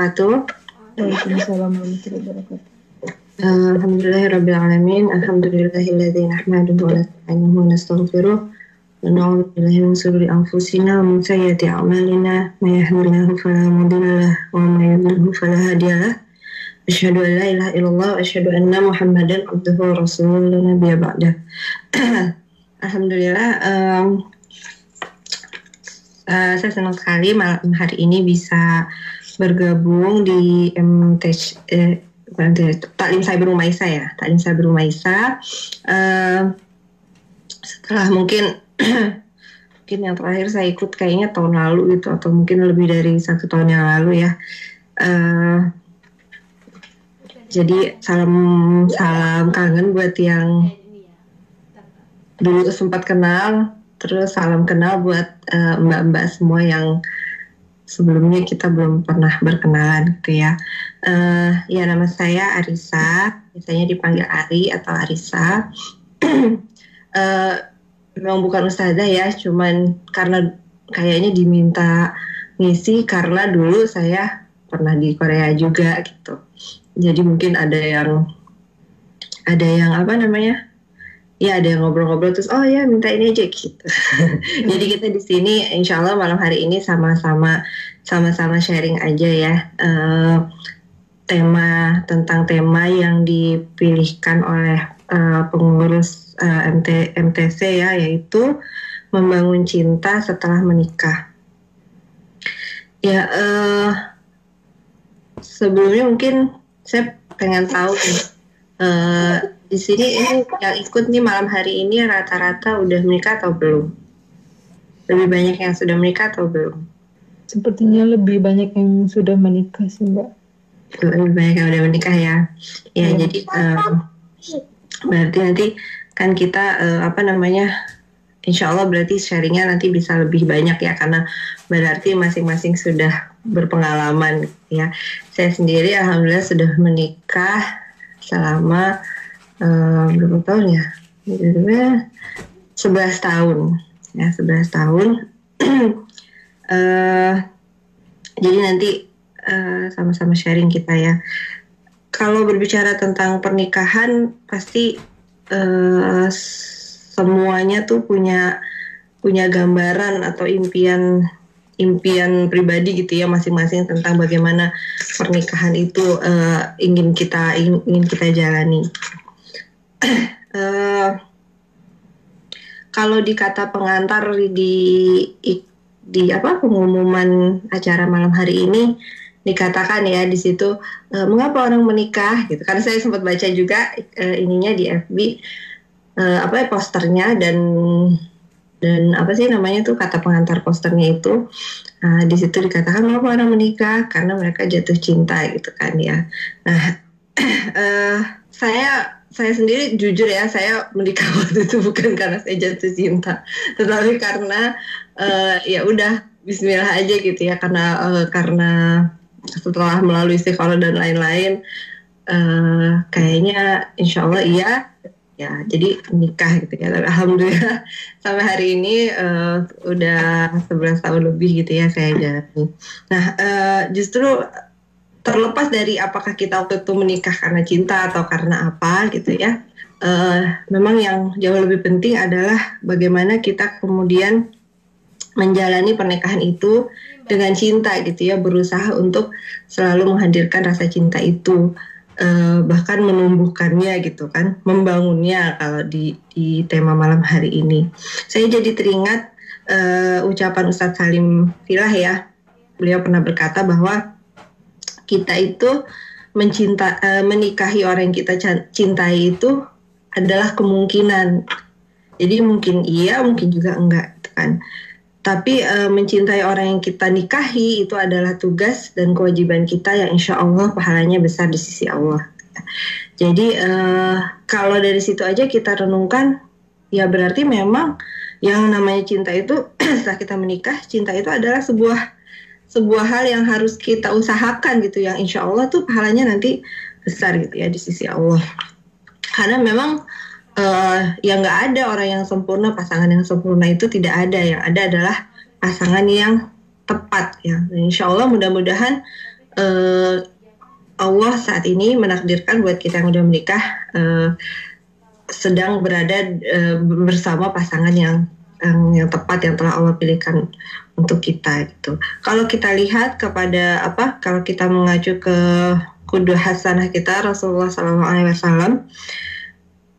Wabarakatuh. Waalaikumsalam warahmatullahi wabarakatuh. Alhamdulillahirrabbilalamin Alhamdulillahilladzi nahmaduhu wa nasta'inuhu wa nastaghfiruh wa na'udzu billahi min shururi anfusina wa min sayyiati a'malina yahdihillahu fala wa may yudlil fala hadiya lahu Asyhadu an la ilaha illallah wa asyhadu anna Muhammadan abduhu wa rasuluhu la nabiyya ba'da. Alhamdulillah um, uh, saya senang sekali malam hari ini bisa bergabung di MT eh, Taklim Cyber Umaisa ya, Taklim Cyber Umaisa. Uh, setelah mungkin mungkin yang terakhir saya ikut kayaknya tahun lalu gitu atau mungkin lebih dari satu tahun yang lalu ya. Uh, jadi salam salam kangen buat yang dulu sempat kenal, terus salam kenal buat mbak-mbak uh, semua yang sebelumnya kita belum pernah berkenalan gitu ya. Uh, ya nama saya Arisa, biasanya dipanggil Ari atau Arisa. uh, memang bukan ustazah ya, cuman karena kayaknya diminta ngisi karena dulu saya pernah di Korea juga gitu. Jadi mungkin ada yang ada yang apa namanya? Ya ada yang ngobrol-ngobrol terus oh ya minta ini aja gitu. Jadi kita di sini insya Allah malam hari ini sama-sama sama-sama sharing aja ya uh, tema tentang tema yang dipilihkan oleh uh, pengurus uh, MT, MTC ya yaitu membangun cinta setelah menikah. Ya uh, sebelumnya mungkin saya pengen tahu uh, di sini ini yang ikut nih malam hari ini rata-rata udah menikah atau belum? Lebih banyak yang sudah menikah atau belum? Sepertinya lebih banyak yang sudah menikah sih mbak. Lebih banyak yang udah menikah ya. Ya, ya. jadi um, berarti nanti kan kita uh, apa namanya? Insya Allah berarti sharingnya nanti bisa lebih banyak ya karena berarti masing-masing sudah berpengalaman ya. Saya sendiri alhamdulillah sudah menikah selama uh, berapa tahun ya? Sebelas tahun ya sebelas tahun. uh, jadi nanti uh, sama-sama sharing kita ya. Kalau berbicara tentang pernikahan pasti uh, semuanya tuh punya punya gambaran atau impian impian pribadi gitu ya masing-masing tentang bagaimana pernikahan itu uh, ingin kita ingin kita jalani. Uh, kalau di kata pengantar di di apa pengumuman acara malam hari ini dikatakan ya di situ e, mengapa orang menikah? Gitu. Karena saya sempat baca juga e, ininya di FB e, apa ya posternya dan dan apa sih namanya tuh kata pengantar posternya itu nah, di situ dikatakan mengapa orang menikah? Karena mereka jatuh cinta gitu kan ya. Nah saya saya sendiri jujur ya saya menikah waktu itu bukan karena saya jatuh cinta tetapi karena uh, ya udah Bismillah aja gitu ya karena uh, karena setelah melalui istiqoroh dan lain-lain uh, kayaknya Insya Allah iya ya jadi nikah gitu ya. Alhamdulillah sampai hari ini uh, udah 11 tahun lebih gitu ya saya jalani. Nah uh, justru terlepas dari apakah kita waktu itu menikah karena cinta atau karena apa gitu ya uh, memang yang jauh lebih penting adalah bagaimana kita kemudian menjalani pernikahan itu dengan cinta gitu ya berusaha untuk selalu menghadirkan rasa cinta itu uh, bahkan menumbuhkannya gitu kan membangunnya kalau di di tema malam hari ini. Saya jadi teringat uh, ucapan Ustadz Salim Filah ya. Beliau pernah berkata bahwa kita itu mencinta uh, menikahi orang yang kita cintai itu adalah kemungkinan. Jadi mungkin iya, mungkin juga enggak, gitu kan. Tapi uh, mencintai orang yang kita nikahi itu adalah tugas dan kewajiban kita yang insya Allah pahalanya besar di sisi Allah. Jadi uh, kalau dari situ aja kita renungkan, ya berarti memang yang namanya cinta itu setelah kita menikah, cinta itu adalah sebuah sebuah hal yang harus kita usahakan gitu yang insya Allah tuh pahalanya nanti besar gitu ya di sisi Allah. Karena memang uh, yang nggak ada orang yang sempurna pasangan yang sempurna itu tidak ada. Yang ada adalah pasangan yang tepat ya. insya Allah mudah-mudahan uh, Allah saat ini menakdirkan buat kita yang udah menikah uh, sedang berada uh, bersama pasangan yang yang, yang tepat yang telah Allah pilihkan untuk kita gitu. Kalau kita lihat kepada apa? Kalau kita mengacu ke kudu hasanah kita Rasulullah SAW,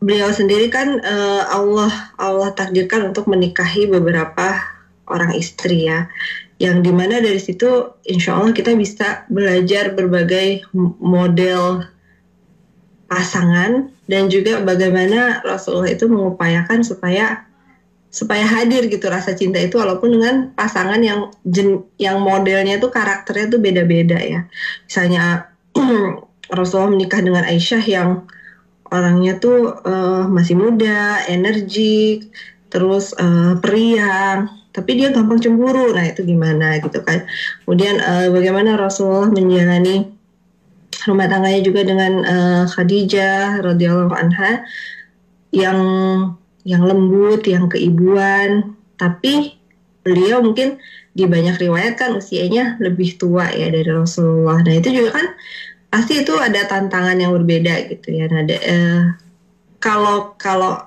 beliau sendiri kan uh, Allah Allah takdirkan untuk menikahi beberapa orang istri ya yang di mana dari situ insya Allah kita bisa belajar berbagai model pasangan dan juga bagaimana Rasulullah itu mengupayakan supaya supaya hadir gitu rasa cinta itu walaupun dengan pasangan yang jen, yang modelnya itu karakternya tuh beda-beda ya. Misalnya Rasulullah menikah dengan Aisyah yang orangnya tuh uh, masih muda, energik, terus uh, periang, tapi dia gampang cemburu. Nah itu gimana gitu kan. Kemudian uh, bagaimana Rasulullah menjalani rumah tangganya juga dengan uh, Khadijah radhiyallahu anha yang yang lembut yang keibuan. Tapi beliau mungkin di banyak riwayat kan usianya lebih tua ya dari Rasulullah. Nah itu juga kan pasti itu ada tantangan yang berbeda gitu ya. Nah uh, kalau kalau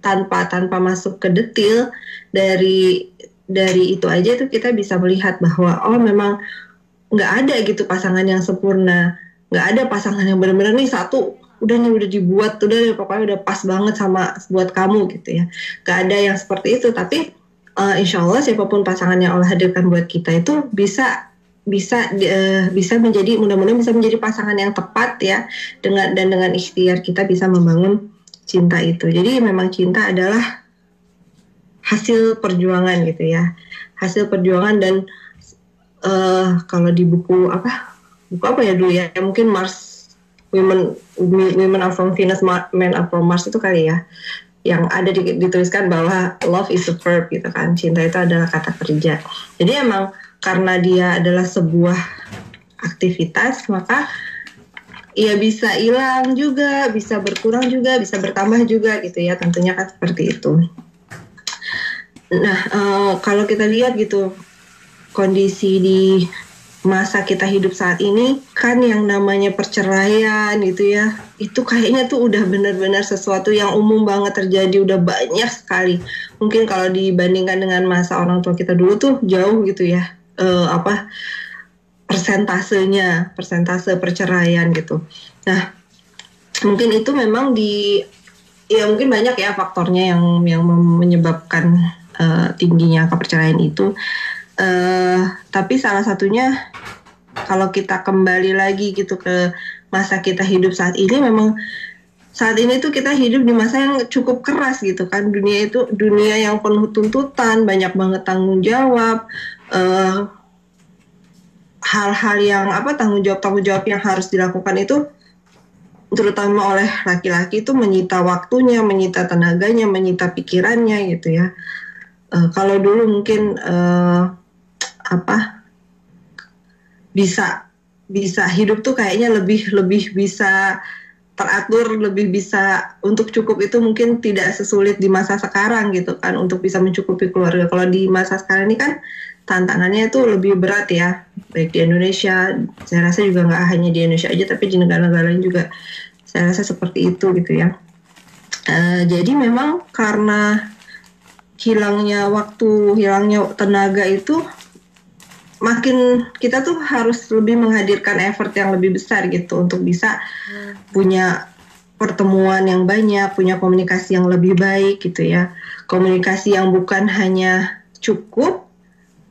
tanpa tanpa masuk ke detail dari dari itu aja tuh kita bisa melihat bahwa oh memang nggak ada gitu pasangan yang sempurna. Nggak ada pasangan yang benar-benar nih satu udah nih udah dibuat udah deh, pokoknya udah pas banget sama buat kamu gitu ya. Nggak ada yang seperti itu tapi uh, insya Allah siapa pun pasangan yang Allah hadirkan buat kita itu bisa bisa uh, bisa menjadi mudah-mudahan bisa menjadi pasangan yang tepat ya dengan dan dengan ikhtiar kita bisa membangun cinta itu. Jadi memang cinta adalah hasil perjuangan gitu ya. Hasil perjuangan dan uh, kalau di buku apa buku apa ya dulu ya? Mungkin Mars Women Women are from Venus Men are from Mars itu kali ya yang ada dituliskan bahwa love is a verb gitu kan cinta itu adalah kata kerja. Jadi emang karena dia adalah sebuah aktivitas maka ya bisa hilang juga bisa berkurang juga bisa bertambah juga gitu ya tentunya kan seperti itu. Nah, uh, kalau kita lihat gitu kondisi di masa kita hidup saat ini kan yang namanya perceraian gitu ya itu kayaknya tuh udah benar-benar sesuatu yang umum banget terjadi udah banyak sekali mungkin kalau dibandingkan dengan masa orang tua kita dulu tuh jauh gitu ya uh, apa persentasenya persentase perceraian gitu nah mungkin itu memang di ya mungkin banyak ya faktornya yang yang menyebabkan uh, tingginya angka perceraian itu. Uh, tapi salah satunya kalau kita kembali lagi gitu ke masa kita hidup saat ini memang saat ini tuh kita hidup di masa yang cukup keras gitu kan. Dunia itu dunia yang penuh tuntutan banyak banget tanggung jawab eh, hal-hal yang apa tanggung jawab tanggung jawab yang harus dilakukan itu terutama oleh laki-laki itu menyita waktunya menyita tenaganya menyita pikirannya gitu ya. Uh, kalau dulu mungkin uh, apa bisa bisa hidup tuh kayaknya lebih lebih bisa teratur lebih bisa untuk cukup itu mungkin tidak sesulit di masa sekarang gitu kan untuk bisa mencukupi keluarga. Kalau di masa sekarang ini kan tantangannya itu lebih berat ya baik di Indonesia. Saya rasa juga nggak hanya di Indonesia aja tapi di negara-negara lain juga saya rasa seperti itu gitu ya. Uh, jadi memang karena hilangnya waktu, hilangnya tenaga itu makin kita tuh harus lebih menghadirkan effort yang lebih besar gitu untuk bisa hmm. punya pertemuan yang banyak, punya komunikasi yang lebih baik gitu ya. Komunikasi yang bukan hanya cukup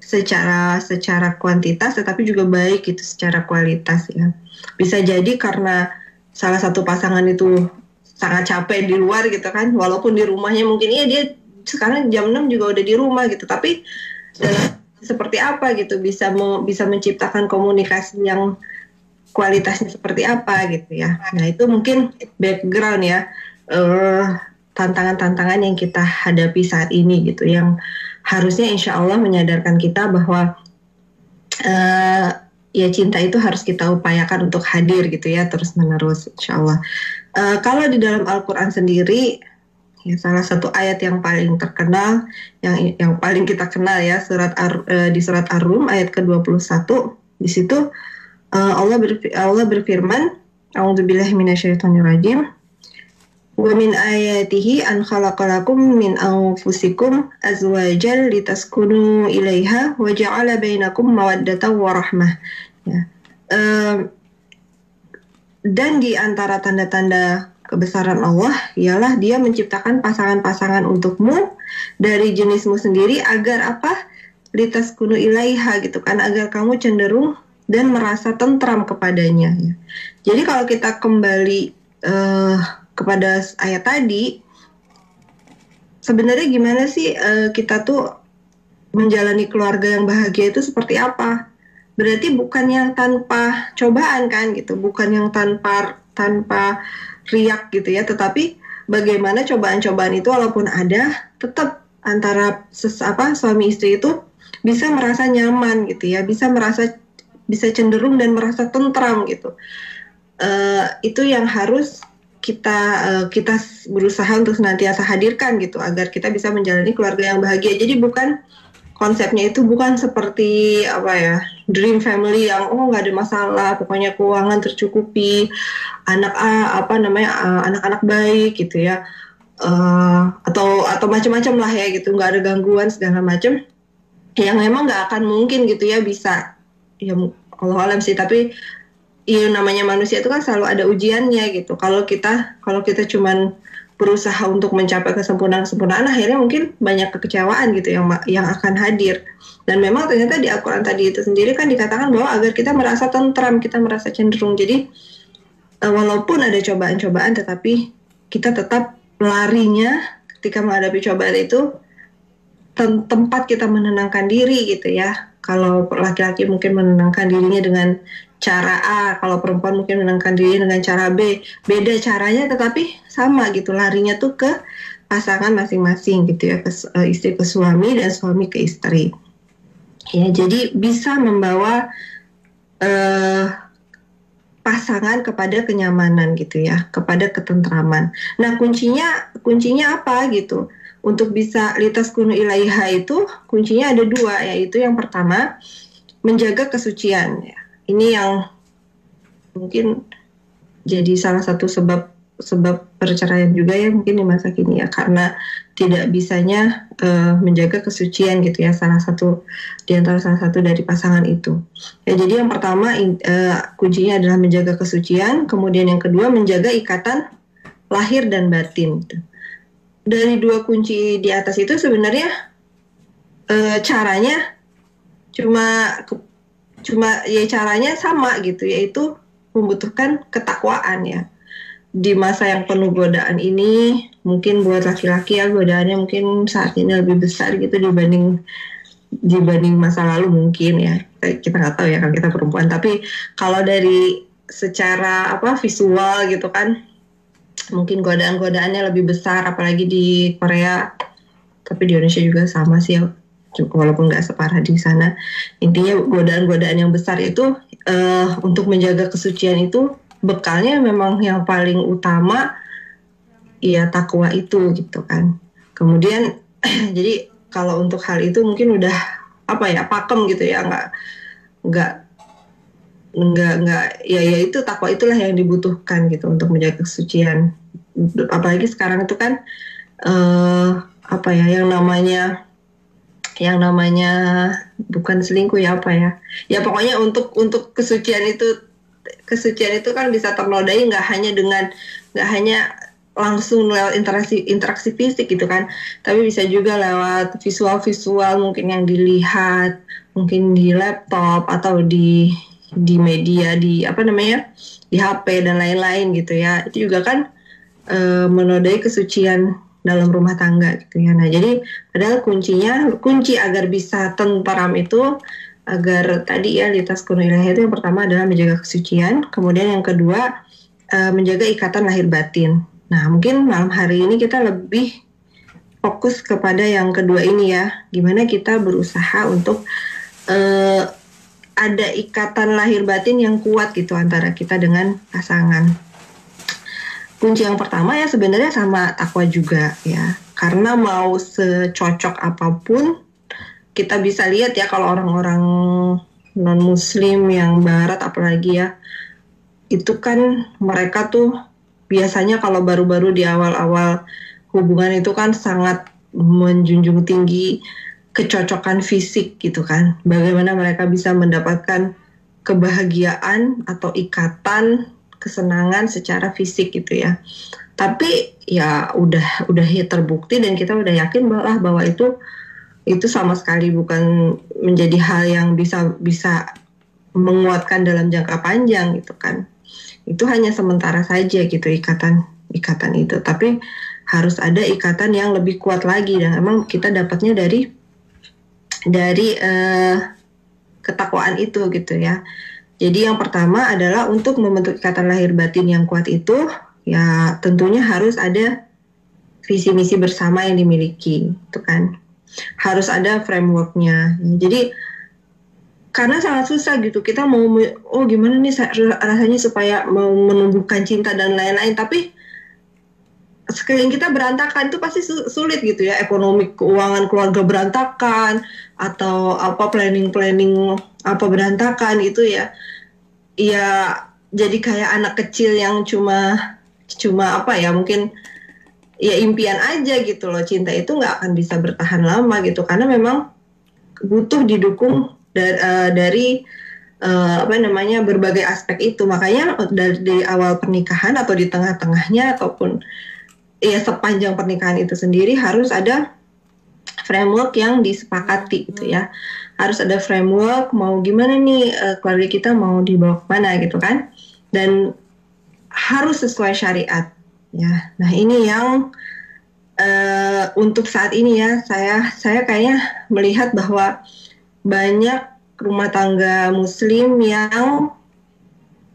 secara secara kuantitas tetapi juga baik gitu secara kualitas ya. Bisa jadi karena salah satu pasangan itu sangat capek di luar gitu kan, walaupun di rumahnya mungkin iya dia sekarang jam 6 juga udah di rumah gitu tapi seperti apa gitu bisa mau bisa menciptakan komunikasi yang kualitasnya seperti apa gitu ya. Nah itu mungkin background ya uh, tantangan-tantangan yang kita hadapi saat ini gitu yang harusnya insya Allah menyadarkan kita bahwa uh, ya cinta itu harus kita upayakan untuk hadir gitu ya terus menerus insya Allah. Uh, kalau di dalam Al-Quran sendiri ya salah satu ayat yang paling terkenal yang yang paling kita kenal ya surat Ar, uh, di surat Ar-Rum ayat ke-21 di situ uh, Allah berfir Allah berfirman A'udzubillahi minasyaitonirrajim Wa min ayatihi an khalaqalakum min anfusikum azwajan litaskunu ilaiha wa ja'ala bainakum mawaddatan wa rahmah. Ya. Uh, dan di antara tanda-tanda kebesaran Allah ialah dia menciptakan pasangan-pasangan untukmu dari jenismu sendiri agar apa? litas kunu ilaiha gitu kan agar kamu cenderung dan merasa tentram kepadanya ya. Jadi kalau kita kembali uh, kepada ayat tadi sebenarnya gimana sih uh, kita tuh menjalani keluarga yang bahagia itu seperti apa? Berarti bukan yang tanpa cobaan kan gitu, bukan yang tanpa tanpa riak gitu ya, tetapi bagaimana cobaan-cobaan itu walaupun ada tetap antara ses, apa suami istri itu bisa merasa nyaman gitu ya, bisa merasa bisa cenderung dan merasa tentram gitu. Uh, itu yang harus kita uh, kita berusaha untuk senantiasa hadirkan gitu agar kita bisa menjalani keluarga yang bahagia. Jadi bukan konsepnya itu bukan seperti apa ya dream family yang oh nggak ada masalah pokoknya keuangan tercukupi anak apa namanya anak-anak baik gitu ya. Uh, atau atau macam-macam lah ya gitu nggak ada gangguan segala macam yang memang nggak akan mungkin gitu ya bisa. Ya Allah alam sih tapi ya namanya manusia itu kan selalu ada ujiannya gitu. Kalau kita kalau kita cuman berusaha untuk mencapai kesempurnaan-kesempurnaan akhirnya mungkin banyak kekecewaan gitu yang yang akan hadir. Dan memang ternyata di Al-Quran tadi itu sendiri kan dikatakan bahwa agar kita merasa tentram kita merasa cenderung. Jadi uh, walaupun ada cobaan-cobaan tetapi kita tetap larinya ketika menghadapi cobaan itu tempat kita menenangkan diri gitu ya kalau laki-laki mungkin menenangkan dirinya dengan cara A, kalau perempuan mungkin menenangkan diri dengan cara B. Beda caranya tetapi sama gitu larinya tuh ke pasangan masing-masing gitu ya, ke uh, istri ke suami dan suami ke istri. Ya, jadi bisa membawa uh, pasangan kepada kenyamanan gitu ya, kepada ketentraman. Nah, kuncinya kuncinya apa gitu? Untuk bisa litas kuno ilaiha itu kuncinya ada dua yaitu yang pertama menjaga kesucian ya ini yang mungkin jadi salah satu sebab sebab perceraian juga ya mungkin di masa kini ya karena tidak bisanya uh, menjaga kesucian gitu ya salah satu di antara salah satu dari pasangan itu ya jadi yang pertama uh, kuncinya adalah menjaga kesucian kemudian yang kedua menjaga ikatan lahir dan batin gitu. Dari dua kunci di atas itu sebenarnya uh, caranya cuma cuma ya caranya sama gitu yaitu membutuhkan ketakwaan ya. Di masa yang penuh godaan ini mungkin buat laki-laki ya godaannya mungkin saat ini lebih besar gitu dibanding dibanding masa lalu mungkin ya. Kita nggak tahu ya kan kita perempuan. Tapi kalau dari secara apa visual gitu kan mungkin godaan-godaannya lebih besar apalagi di Korea. Tapi di Indonesia juga sama sih ya. Walaupun nggak separah di sana. Intinya godaan-godaan yang besar itu uh, untuk menjaga kesucian itu bekalnya memang yang paling utama ya takwa itu gitu kan. Kemudian jadi kalau untuk hal itu mungkin udah apa ya pakem gitu ya nggak nggak nggak nggak ya ya itu takwa itulah yang dibutuhkan gitu untuk menjaga kesucian. Apalagi sekarang itu kan uh, apa ya yang namanya yang namanya bukan selingkuh ya apa ya. Ya pokoknya untuk untuk kesucian itu kesucian itu kan bisa ternodai nggak hanya dengan nggak hanya langsung lewat interaksi interaksi fisik gitu kan. Tapi bisa juga lewat visual visual mungkin yang dilihat mungkin di laptop atau di di media di apa namanya di HP dan lain-lain gitu ya itu juga kan e, menodai kesucian dalam rumah tangga gitu ya. Nah, jadi padahal kuncinya kunci agar bisa tentram itu agar tadi ya litas kuno ilahi itu yang pertama adalah menjaga kesucian, kemudian yang kedua uh, menjaga ikatan lahir batin. Nah, mungkin malam hari ini kita lebih fokus kepada yang kedua ini ya, gimana kita berusaha untuk uh, ada ikatan lahir batin yang kuat gitu antara kita dengan pasangan. kunci yang pertama ya sebenarnya sama takwa juga ya. Karena mau secocok apa pun kita bisa lihat ya kalau orang-orang non muslim yang barat apalagi ya itu kan mereka tuh biasanya kalau baru-baru di awal-awal hubungan itu kan sangat menjunjung tinggi kecocokan fisik gitu kan. Bagaimana mereka bisa mendapatkan kebahagiaan atau ikatan kesenangan secara fisik gitu ya. Tapi ya udah udah terbukti dan kita udah yakin bahwa bahwa itu itu sama sekali bukan menjadi hal yang bisa bisa menguatkan dalam jangka panjang gitu kan. Itu hanya sementara saja gitu ikatan ikatan itu. Tapi harus ada ikatan yang lebih kuat lagi dan emang kita dapatnya dari dari uh, ketakwaan itu gitu ya. Jadi yang pertama adalah untuk membentuk ikatan lahir batin yang kuat itu ya tentunya harus ada visi misi bersama yang dimiliki, itu kan. Harus ada frameworknya. Jadi karena sangat susah gitu kita mau oh gimana nih rasanya supaya menumbuhkan cinta dan lain-lain tapi sekeliling kita berantakan itu pasti sulit gitu ya ekonomi keuangan keluarga berantakan atau apa planning planning apa berantakan itu ya. Ya jadi kayak anak kecil yang cuma cuma apa ya mungkin ya impian aja gitu loh cinta itu nggak akan bisa bertahan lama gitu. Karena memang butuh didukung dari, uh, dari uh, apa namanya berbagai aspek itu. Makanya dari, dari awal pernikahan atau di tengah-tengahnya ataupun ya sepanjang pernikahan itu sendiri harus ada framework yang disepakati gitu ya. Harus ada framework mau gimana nih uh, keluarga kita mau dibawa mana gitu kan. Dan harus sesuai syariat ya. Nah ini yang uh, untuk saat ini ya saya saya kayaknya melihat bahwa banyak rumah tangga muslim yang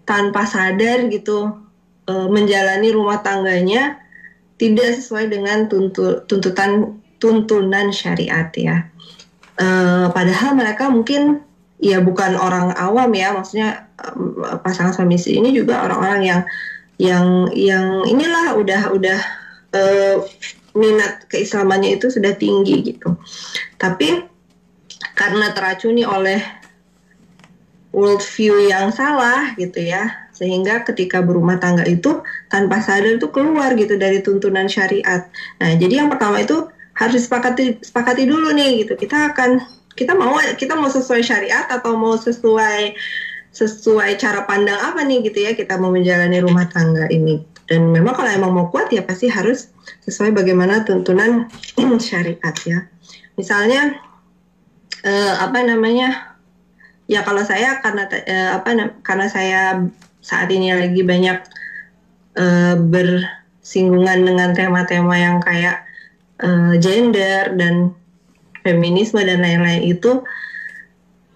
tanpa sadar gitu uh, menjalani rumah tangganya tidak sesuai dengan tuntu, tuntutan tuntunan syariat ya. Uh, padahal mereka mungkin ya bukan orang awam ya, maksudnya pasangan suami istri ini juga orang-orang yang yang yang inilah udah udah uh, minat keislamannya itu sudah tinggi gitu. Tapi karena teracuni oleh worldview yang salah gitu ya, sehingga ketika berumah tangga itu tanpa sadar itu keluar gitu dari tuntunan syariat. Nah, jadi yang pertama itu harus disepakati sepakati dulu nih gitu. Kita akan kita mau kita mau sesuai syariat atau mau sesuai sesuai cara pandang apa nih gitu ya kita mau menjalani rumah tangga ini. Dan memang kalau emang mau kuat ya pasti harus sesuai bagaimana tuntunan syariat ya. Misalnya eh, apa namanya? Ya kalau saya karena eh, apa karena saya saat ini lagi banyak uh, bersinggungan dengan tema-tema yang kayak uh, gender dan feminisme dan lain-lain itu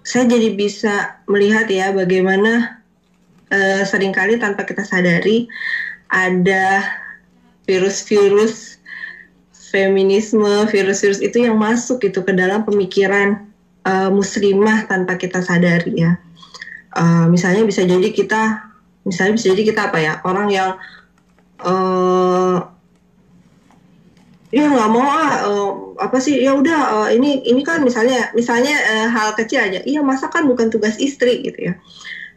saya jadi bisa melihat ya bagaimana uh, sering kali tanpa kita sadari ada virus-virus feminisme, virus-virus itu yang masuk gitu ke dalam pemikiran uh, muslimah tanpa kita sadari ya. Uh, misalnya bisa jadi kita misalnya bisa jadi kita apa ya orang yang uh, ya nggak mau ah uh, apa sih ya udah uh, ini ini kan misalnya misalnya uh, hal kecil aja. Iya masa kan bukan tugas istri gitu ya.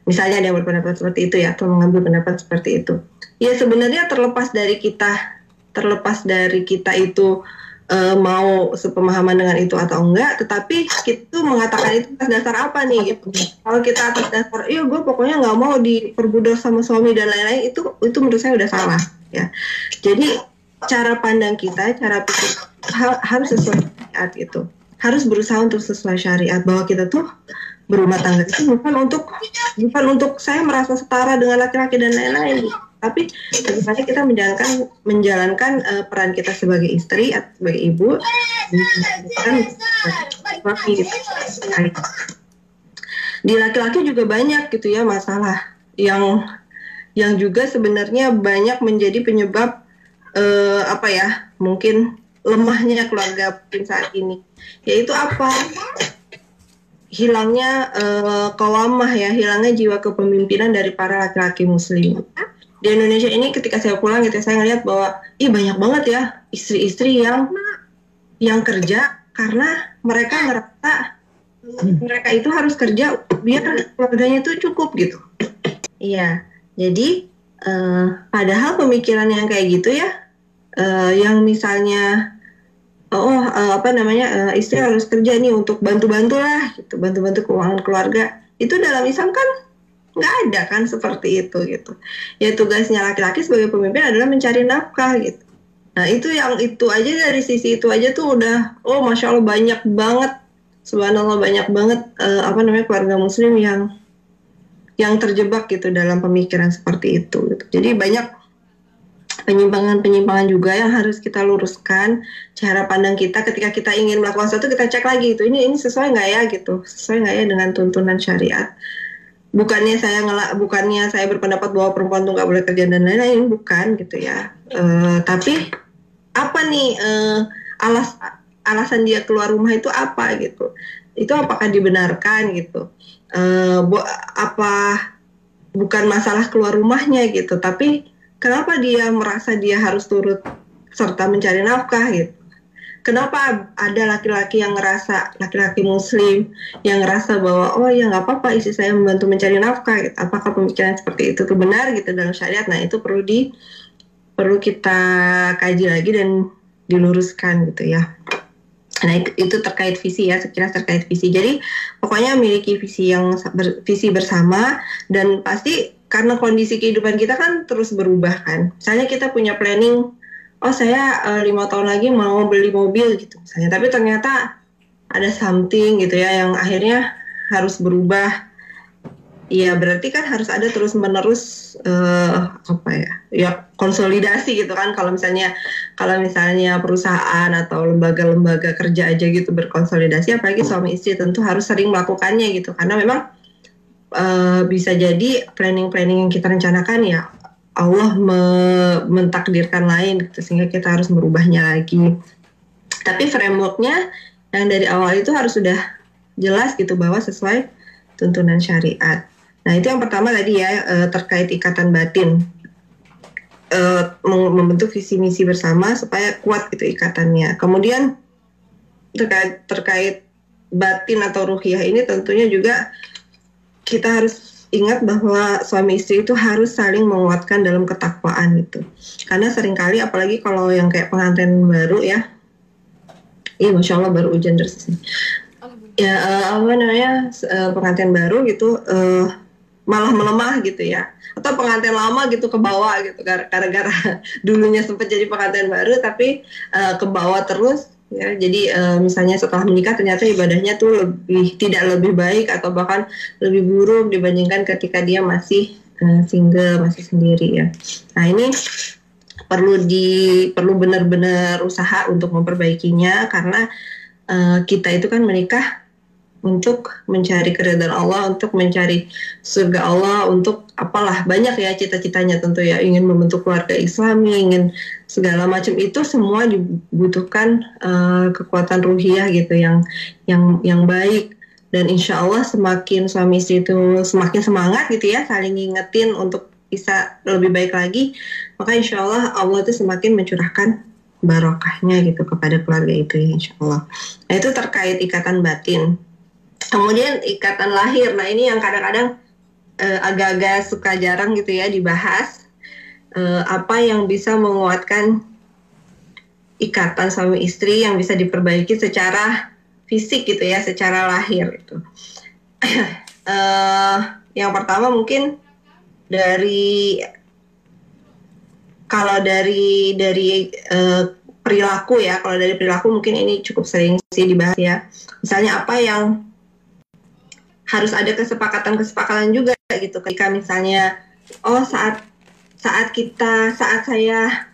Misalnya ada yang berpendapat seperti itu ya atau mengambil pendapat seperti itu. Ya sebenarnya terlepas dari kita terlepas dari kita itu uh, mau sepemahaman dengan itu atau enggak, tetapi kita mengatakan itu atas dasar apa nih gitu. Kalau kita atas dasar, iya gue pokoknya nggak mau diperbudak sama suami dan lain-lain itu itu menurut saya udah salah ya. Jadi cara pandang kita, cara pikir harus sesuai syariat itu. Harus berusaha untuk sesuai syariat bahwa kita tuh berumah tangga itu bukan untuk bukan untuk saya merasa setara dengan laki-laki dan lain-lain tapi bagaimana kita menjalankan menjalankan uh, peran kita sebagai istri atau sebagai ibu? Kan gitu. di laki-laki juga banyak gitu ya masalah yang yang juga sebenarnya banyak menjadi penyebab uh, apa ya mungkin lemahnya keluarga saat ini. Yaitu apa? Hilangnya uh, ya hilangnya jiwa kepemimpinan dari para laki-laki muslim di Indonesia ini ketika saya pulang gitu saya ngeliat bahwa ih banyak banget ya istri-istri yang yang kerja karena mereka ngerasa mereka itu harus kerja biar keluarganya itu cukup gitu. Iya, jadi uh, padahal pemikiran yang kayak gitu ya, uh, yang misalnya oh uh, apa namanya uh, istri harus kerja nih untuk bantu-bantu lah gitu, bantu-bantu keuangan keluarga. Itu dalam Islam kan nggak ada kan seperti itu gitu. Ya tugasnya laki-laki sebagai pemimpin adalah mencari nafkah gitu. Nah itu yang itu aja dari sisi itu aja tuh udah oh masya allah banyak banget. Subhanallah banyak banget uh, apa namanya keluarga muslim yang yang terjebak gitu dalam pemikiran seperti itu gitu. jadi banyak penyimpangan-penyimpangan juga yang harus kita luruskan. Cara pandang kita ketika kita ingin melakukan sesuatu kita cek lagi itu ini ini sesuai nggak ya gitu? Sesuai nggak ya dengan tuntunan syariat bukannya saya ngelak bukannya saya berpendapat bahwa perempuan tuh nggak boleh kerja dan lain-lain bukan gitu ya. Uh, tapi apa nih uh, alas alasan dia keluar rumah itu apa gitu? Itu apakah dibenarkan gitu? Uh, bu apa bukan masalah keluar rumahnya gitu? Tapi kenapa dia merasa dia harus turut serta mencari nafkah gitu kenapa ada laki-laki yang ngerasa laki-laki muslim yang ngerasa bahwa oh ya nggak apa-apa istri saya membantu mencari nafkah. Gitu. apakah pemikiran seperti itu benar gitu dalam syariat? Nah itu perlu di perlu kita kaji lagi dan diluruskan gitu ya. Nah itu terkait visi ya sekilas terkait visi. Jadi pokoknya memiliki visi yang ber, visi bersama dan pasti karena kondisi kehidupan kita kan terus berubah kan. Misalnya kita punya planning oh saya uh, lima tahun lagi mau beli mobil gitu misalnya. Tapi ternyata ada something gitu ya yang akhirnya harus berubah. Iya berarti kan harus ada terus menerus uh, apa ya ya konsolidasi gitu kan. Kalau misalnya kalau misalnya perusahaan atau lembaga-lembaga kerja aja gitu berkonsolidasi apalagi suami istri tentu harus sering melakukannya gitu. Karena memang uh, bisa jadi planning-planning yang kita rencanakan ya Allah me mentakdirkan lain gitu sehingga kita harus merubahnya lagi. Tapi frameworknya yang dari awal itu harus sudah jelas gitu bahwa sesuai tuntunan syariat. Nah itu yang pertama tadi ya eh, terkait ikatan batin eh, membentuk visi misi bersama supaya kuat gitu ikatannya. Kemudian terkait terkait batin atau ruhiyah ini tentunya juga kita harus ingat bahwa suami istri itu harus saling menguatkan dalam ketakwaan gitu. Karena sering kali apalagi kalau yang kayak pengantin baru ya, iya masya Allah baru hujan deras nih. Ya uh, apa namanya uh, pengantin baru gitu uh, malah melemah gitu ya. Atau pengantin lama gitu ke bawah gitu gara-gara dulunya sempat jadi pengantin baru tapi uh, ke bawah terus ya jadi uh, misalnya setelah menikah ternyata ibadahnya tuh lebih tidak lebih baik atau bahkan lebih buruk dibandingkan ketika dia masih uh, single masih sendiri ya. Nah ini perlu di perlu benar-benar usaha untuk memperbaikinya karena uh, kita itu kan menikah untuk mencari keridhaan Allah, untuk mencari surga Allah, untuk apalah banyak ya cita-citanya tentu ya. Ingin membentuk keluarga Islami, ingin segala macam. Itu semua dibutuhkan uh, kekuatan ruhiyah gitu yang yang yang baik. Dan insya Allah semakin suami istri itu semakin semangat gitu ya saling ngingetin untuk bisa lebih baik lagi maka insya Allah Allah itu semakin mencurahkan barokahnya gitu kepada keluarga itu ya insya Allah. Nah itu terkait ikatan batin kemudian ikatan lahir nah ini yang kadang-kadang uh, agak-agak suka jarang gitu ya dibahas uh, apa yang bisa menguatkan ikatan suami istri yang bisa diperbaiki secara fisik gitu ya, secara lahir itu. uh, yang pertama mungkin dari kalau dari dari uh, perilaku ya, kalau dari perilaku mungkin ini cukup sering sih dibahas ya. Misalnya apa yang harus ada kesepakatan-kesepakatan juga gitu. Ketika misalnya oh saat saat kita saat saya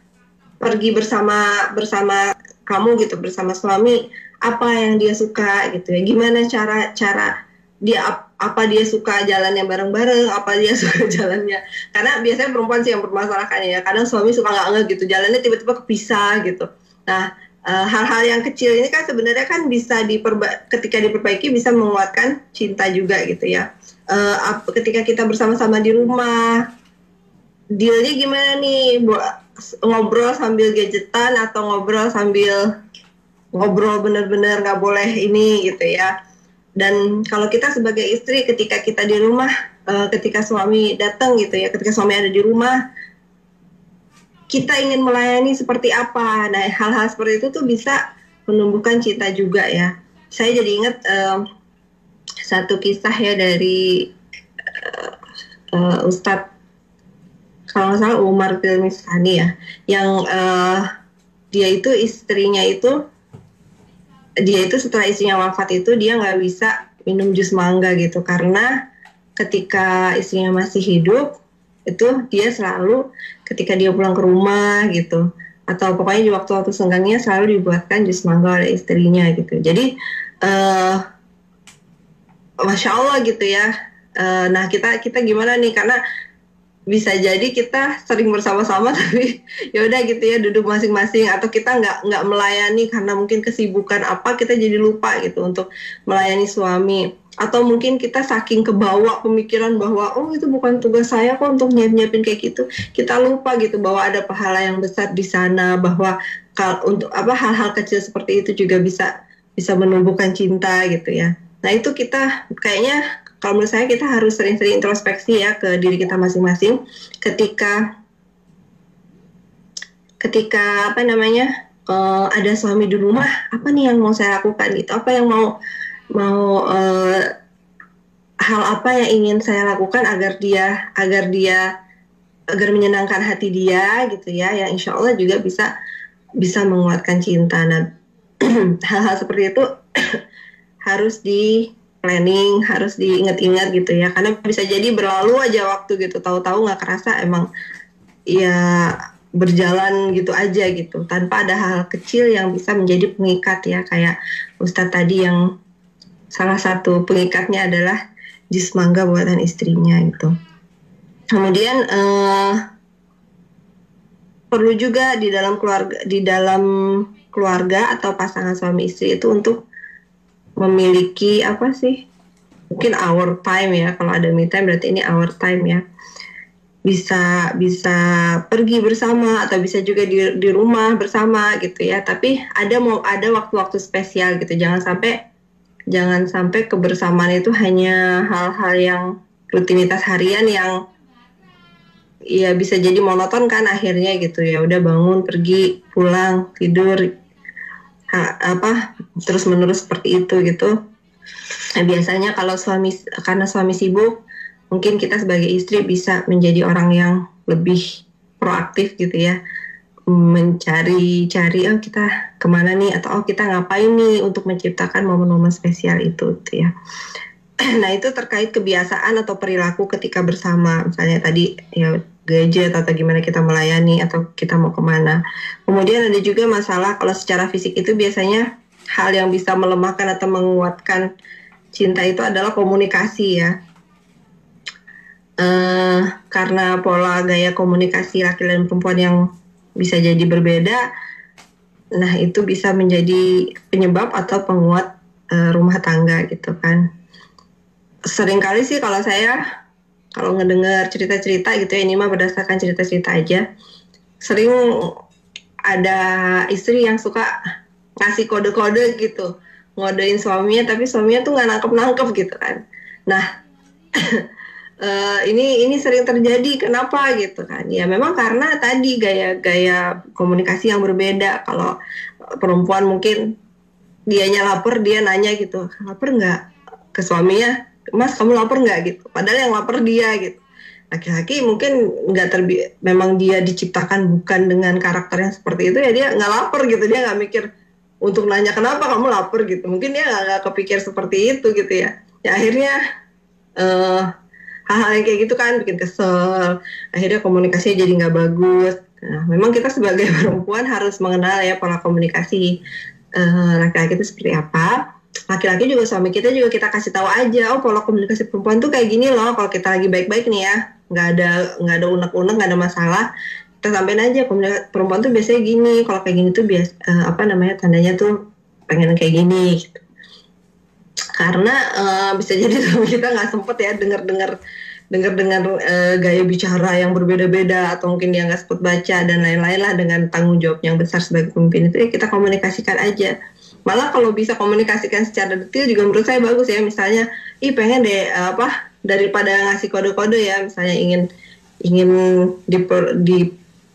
pergi bersama bersama kamu gitu bersama suami apa yang dia suka gitu ya? Gimana cara cara dia apa dia suka jalannya bareng-bareng apa dia suka jalannya? Karena biasanya perempuan sih yang bermasalahkan ya kadang suami suka nggak nggak gitu jalannya tiba-tiba kepisah gitu. Nah eh, hal-hal yang kecil ini kan sebenarnya kan bisa diperba ketika diperbaiki bisa menguatkan cinta juga gitu ya. Uh, ketika kita bersama-sama di rumah dealnya gimana nih? Buat ngobrol sambil gadgetan atau ngobrol sambil ngobrol bener-bener nggak boleh ini gitu ya. Dan kalau kita sebagai istri ketika kita di rumah uh, ketika suami datang gitu ya ketika suami ada di rumah kita ingin melayani seperti apa. Nah hal-hal seperti itu tuh bisa menumbuhkan cinta juga ya. Saya jadi ingat um, satu kisah ya dari uh, uh, Ustadz kalau nggak salah Umar Tilmisani ya yang uh, dia itu istrinya itu dia itu setelah istrinya wafat itu dia nggak bisa minum jus mangga gitu. Karena ketika istrinya masih hidup itu dia selalu ketika dia pulang ke rumah gitu. Atau pokoknya di waktu-waktu senggangnya selalu dibuatkan jus mangga oleh istrinya gitu. Jadi uh, masya Allah gitu ya. Uh, nah kita kita gimana nih? Karena bisa jadi kita sering bersama-sama tapi ya udah gitu ya duduk masing-masing. Atau kita nggak nggak melayani karena mungkin kesibukan apa kita jadi lupa gitu untuk melayani suami atau mungkin kita saking kebawa pemikiran bahwa oh itu bukan tugas saya kok untuk nyiap-nyiapin kayak gitu. Kita lupa gitu bahwa ada pahala yang besar di sana bahwa kalau untuk apa hal-hal kecil seperti itu juga bisa bisa menumbuhkan cinta gitu ya. Nah itu kita kayaknya kalau menurut saya kita harus sering-sering introspeksi ya ke diri kita masing-masing ketika ketika apa namanya uh, ada suami di rumah apa nih yang mau saya lakukan? Gitu. Apa yang mau mau uh, hal apa yang ingin saya lakukan agar dia agar dia agar menyenangkan hati dia gitu ya yang insya Allah juga bisa bisa menguatkan cinta. Nah hal-hal seperti itu harus di planning harus diingat-ingat gitu ya. Karena bisa jadi berlalu aja waktu gitu. Tahu-tahu nggak kerasa emang ya berjalan gitu aja gitu. Tanpa ada hal kecil yang bisa menjadi pengikat ya. Kayak Ustadz tadi yang salah satu pengikatnya adalah jus mangga buatan istrinya gitu kemudian eh, perlu juga di dalam keluarga di dalam keluarga atau pasangan suami istri itu untuk memiliki apa sih? Mungkin our time ya kalau ada me time berarti ini our time ya. Bisa bisa pergi bersama atau bisa juga di di rumah bersama gitu ya. Tapi ada mau ada waktu-waktu spesial gitu. Jangan sampai jangan sampai kebersamaan itu hanya hal-hal yang rutinitas harian yang ya bisa jadi monoton kan akhirnya gitu ya. Udah bangun pergi pulang tidur apa terus menerus seperti itu gitu. Nah, biasanya kalau suami karena suami sibuk mungkin kita sebagai istri bisa menjadi orang yang lebih proaktif gitu ya. Mencari-cari oh kita ke mana nih atau oh kita ngapain nih untuk menciptakan momen-momen spesial itu gitu ya nah itu terkait kebiasaan atau perilaku ketika bersama misalnya tadi ya gadget atau gimana kita melayani atau kita mau ke mana. Kemudian ada juga masalah kalau secara fisik itu biasanya hal yang bisa melemahkan atau menguatkan cinta itu adalah komunikasi ya. Uh, karena pola gaya komunikasi laki dan perempuan yang bisa jadi berbeda, nah itu bisa menjadi penyebab atau penguat uh, rumah tangga gitu kan. Seringkali sih kalau saya kalau ngedengar cerita-cerita gitu ya ini mah berdasarkan cerita-cerita aja sering ada istri yang suka ngasih kode-kode gitu ngodein suaminya tapi suaminya tuh nggak nangkep-nangkep gitu kan nah uh, ini ini sering terjadi kenapa gitu kan. Ya memang karena tadi gaya-gaya komunikasi yang berbeda. Kalau perempuan mungkin dianya lapar dia nanya gitu lapar nggak ke suaminya? Mas kamu lapar nggak? Gitu. Padahal yang lapar dia gitu. Laki-laki mungkin nggak terbi memang dia diciptakan bukan dengan karakter yang seperti itu ya dia nggak lapar gitu. Dia nggak mikir untuk nanya kenapa kamu lapar? Gitu. Mungkin dia nggak kepikir seperti itu gitu ya. Ya akhirnya uh, hal-hal yang kayak gitu kan bikin kesel. Akhirnya komunikasinya jadi nggak bagus. Nah memang kita sebagai perempuan harus mengenal ya pola komunikasi eh, laki-laki uh, itu seperti apa. Laki-laki juga suami kita juga kita kasih tahu aja oh pola komunikasi perempuan tuh kayak gini loh kalau kita lagi baik-baik nih ya. Nggak ada nggak ada unek-unek nggak ada masalah. Kita sampein aja komunikasi perempuan tuh biasanya gini kalau kayak gini tuh bias uh, apa namanya tandanya tuh pengen kayak gini gitu. Karena uh, bisa jadi kita nggak sempet ya denger-denger dengar dengan uh, gaya bicara yang berbeda-beda atau mungkin dia nggak sempat baca dan lain-lain lah dengan tanggung jawab yang besar sebagai pemimpin itu ya kita komunikasikan aja. Malah kalau bisa komunikasikan secara detail juga menurut saya bagus ya. Misalnya ih pengen deh apa daripada ngasih kode-kode ya. Misalnya ingin ingin di, di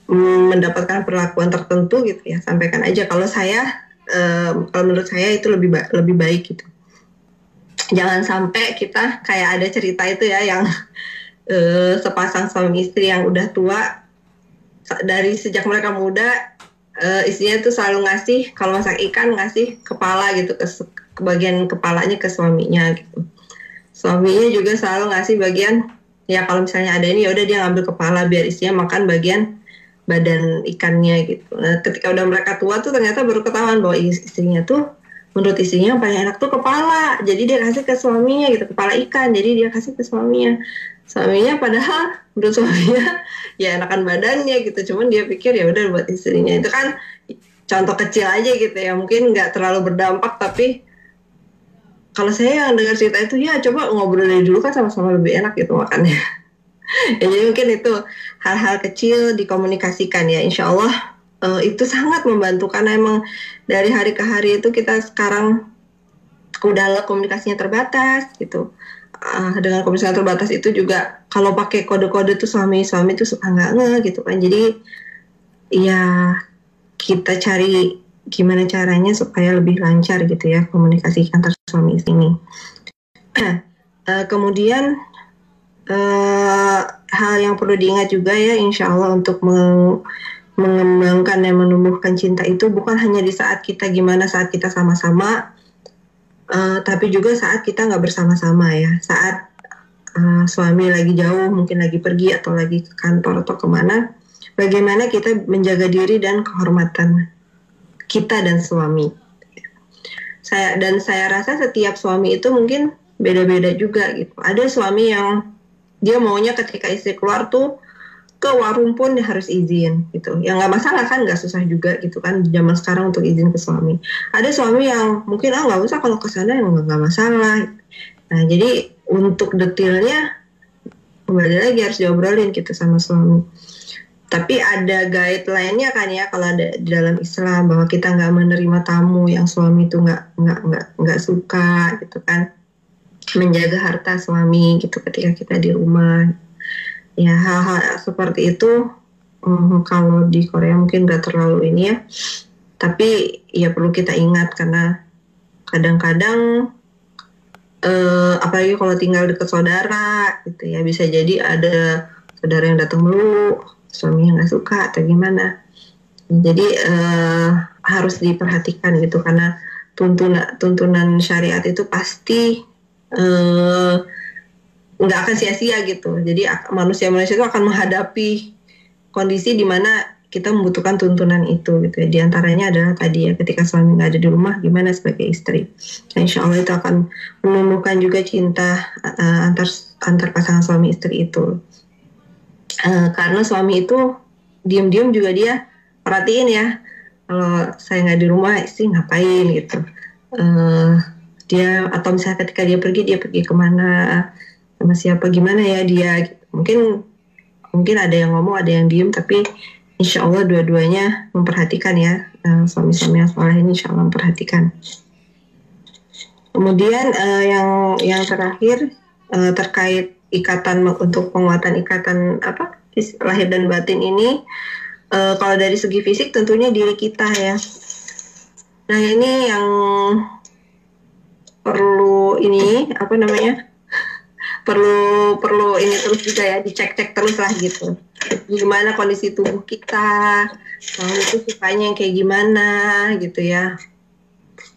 mendapatkan perlakuan tertentu gitu ya sampaikan aja. Kalau saya um, kalau menurut saya itu lebih ba lebih baik gitu jangan sampai kita kayak ada cerita itu ya yang uh, sepasang suami istri yang udah tua dari sejak mereka muda uh, istrinya tuh selalu ngasih kalau masak ikan ngasih kepala gitu ke, ke bagian kepalanya ke suaminya gitu suaminya juga selalu ngasih bagian ya kalau misalnya ada ini ya udah dia ngambil kepala biar istrinya makan bagian badan ikannya gitu. Nah, ketika udah mereka tua tuh ternyata baru ketahuan bahwa istrinya tuh menurut istrinya yang paling enak tuh kepala. Jadi dia kasih ke suaminya gitu kepala ikan. Jadi dia kasih ke suaminya. Suaminya padahal menurut suaminya ya enakan badannya gitu. Cuman dia pikir ya udah buat istrinya. Itu kan contoh kecil aja gitu ya. Mungkin nggak terlalu berdampak tapi kalau saya yang dengar cerita itu ya coba ngobrol dari dulu kan sama-sama lebih enak gitu makannya. Ya jadi mungkin itu hal-hal kecil dikomunikasikan ya insya Allah uh, itu sangat membantu karena emang dari hari ke hari itu kita sekarang udah komunikasinya terbatas gitu uh, dengan komunikasi terbatas itu juga kalau pakai kode-kode tuh suami-suami tuh suka nggak nge gitu kan jadi ya kita cari gimana caranya supaya lebih lancar gitu ya komunikasi antar suami ini. uh, kemudian uh, hal yang perlu diingat juga ya, insya Allah untuk mengembangkan dan menumbuhkan cinta itu bukan hanya di saat kita gimana saat kita sama-sama, uh, tapi juga saat kita nggak bersama-sama ya. Saat uh, suami lagi jauh, mungkin lagi pergi atau lagi ke kantor atau ke mana, bagaimana kita menjaga diri dan kehormatan kita dan suami. Saya dan saya rasa setiap suami itu mungkin beda-beda juga gitu. Ada suami yang dia maunya ketika istri keluar tuh ke warung pun harus izin gitu. Yang nggak masalah kan nggak susah juga gitu kan zaman sekarang untuk izin ke suami. Ada suami yang mungkin ah nggak usah kalau ke sana nggak nggak masalah. Nah jadi untuk detailnya kembali lagi harus diobrolin gitu sama suami. Tapi ada guideline-nya kan ya kalau ada di dalam Islam bahwa kita nggak menerima tamu yang suami itu nggak nggak nggak nggak suka gitu kan menjaga harta suami gitu ketika kita di rumah ya hal-hal seperti itu um, kalau di Korea mungkin gak terlalu ini ya. Tapi ya perlu kita ingat karena kadang-kadang uh, apalagi kalau tinggal dekat saudara gitu ya bisa jadi ada saudara yang datang dulu suami yang nggak suka atau gimana. Jadi uh, harus diperhatikan gitu karena tuntunan tuntunan syariat itu pasti uh, nggak akan sia-sia gitu. Jadi manusia-manusia itu akan menghadapi kondisi di mana kita membutuhkan tuntunan itu gitu ya. Di antaranya adalah tadi ya ketika suami nggak ada di rumah gimana sebagai istri. Nah, insya Allah itu akan menumbuhkan juga cinta uh, antar antar pasangan suami istri itu. Uh, karena suami itu diam-diam juga dia perhatiin ya kalau saya nggak di rumah istri ngapain gitu. Uh, dia atau misalnya ketika dia pergi dia pergi ke mana sama siapa gimana ya dia mungkin mungkin ada yang ngomong ada yang diem tapi insya Allah dua-duanya memperhatikan ya uh, suami-suami yang soleh ini insya Allah memperhatikan. Kemudian uh, yang yang terakhir uh, terkait ikatan untuk penguatan ikatan apa lahir dan batin ini uh, kalau dari segi fisik tentunya diri kita ya. Nah ini yang perlu ini apa namanya perlu perlu ini terus juga ya dicek-cek terus lah gitu. Gimana kondisi tubuh kita kalau itu sukanya yang kayak gimana gitu ya.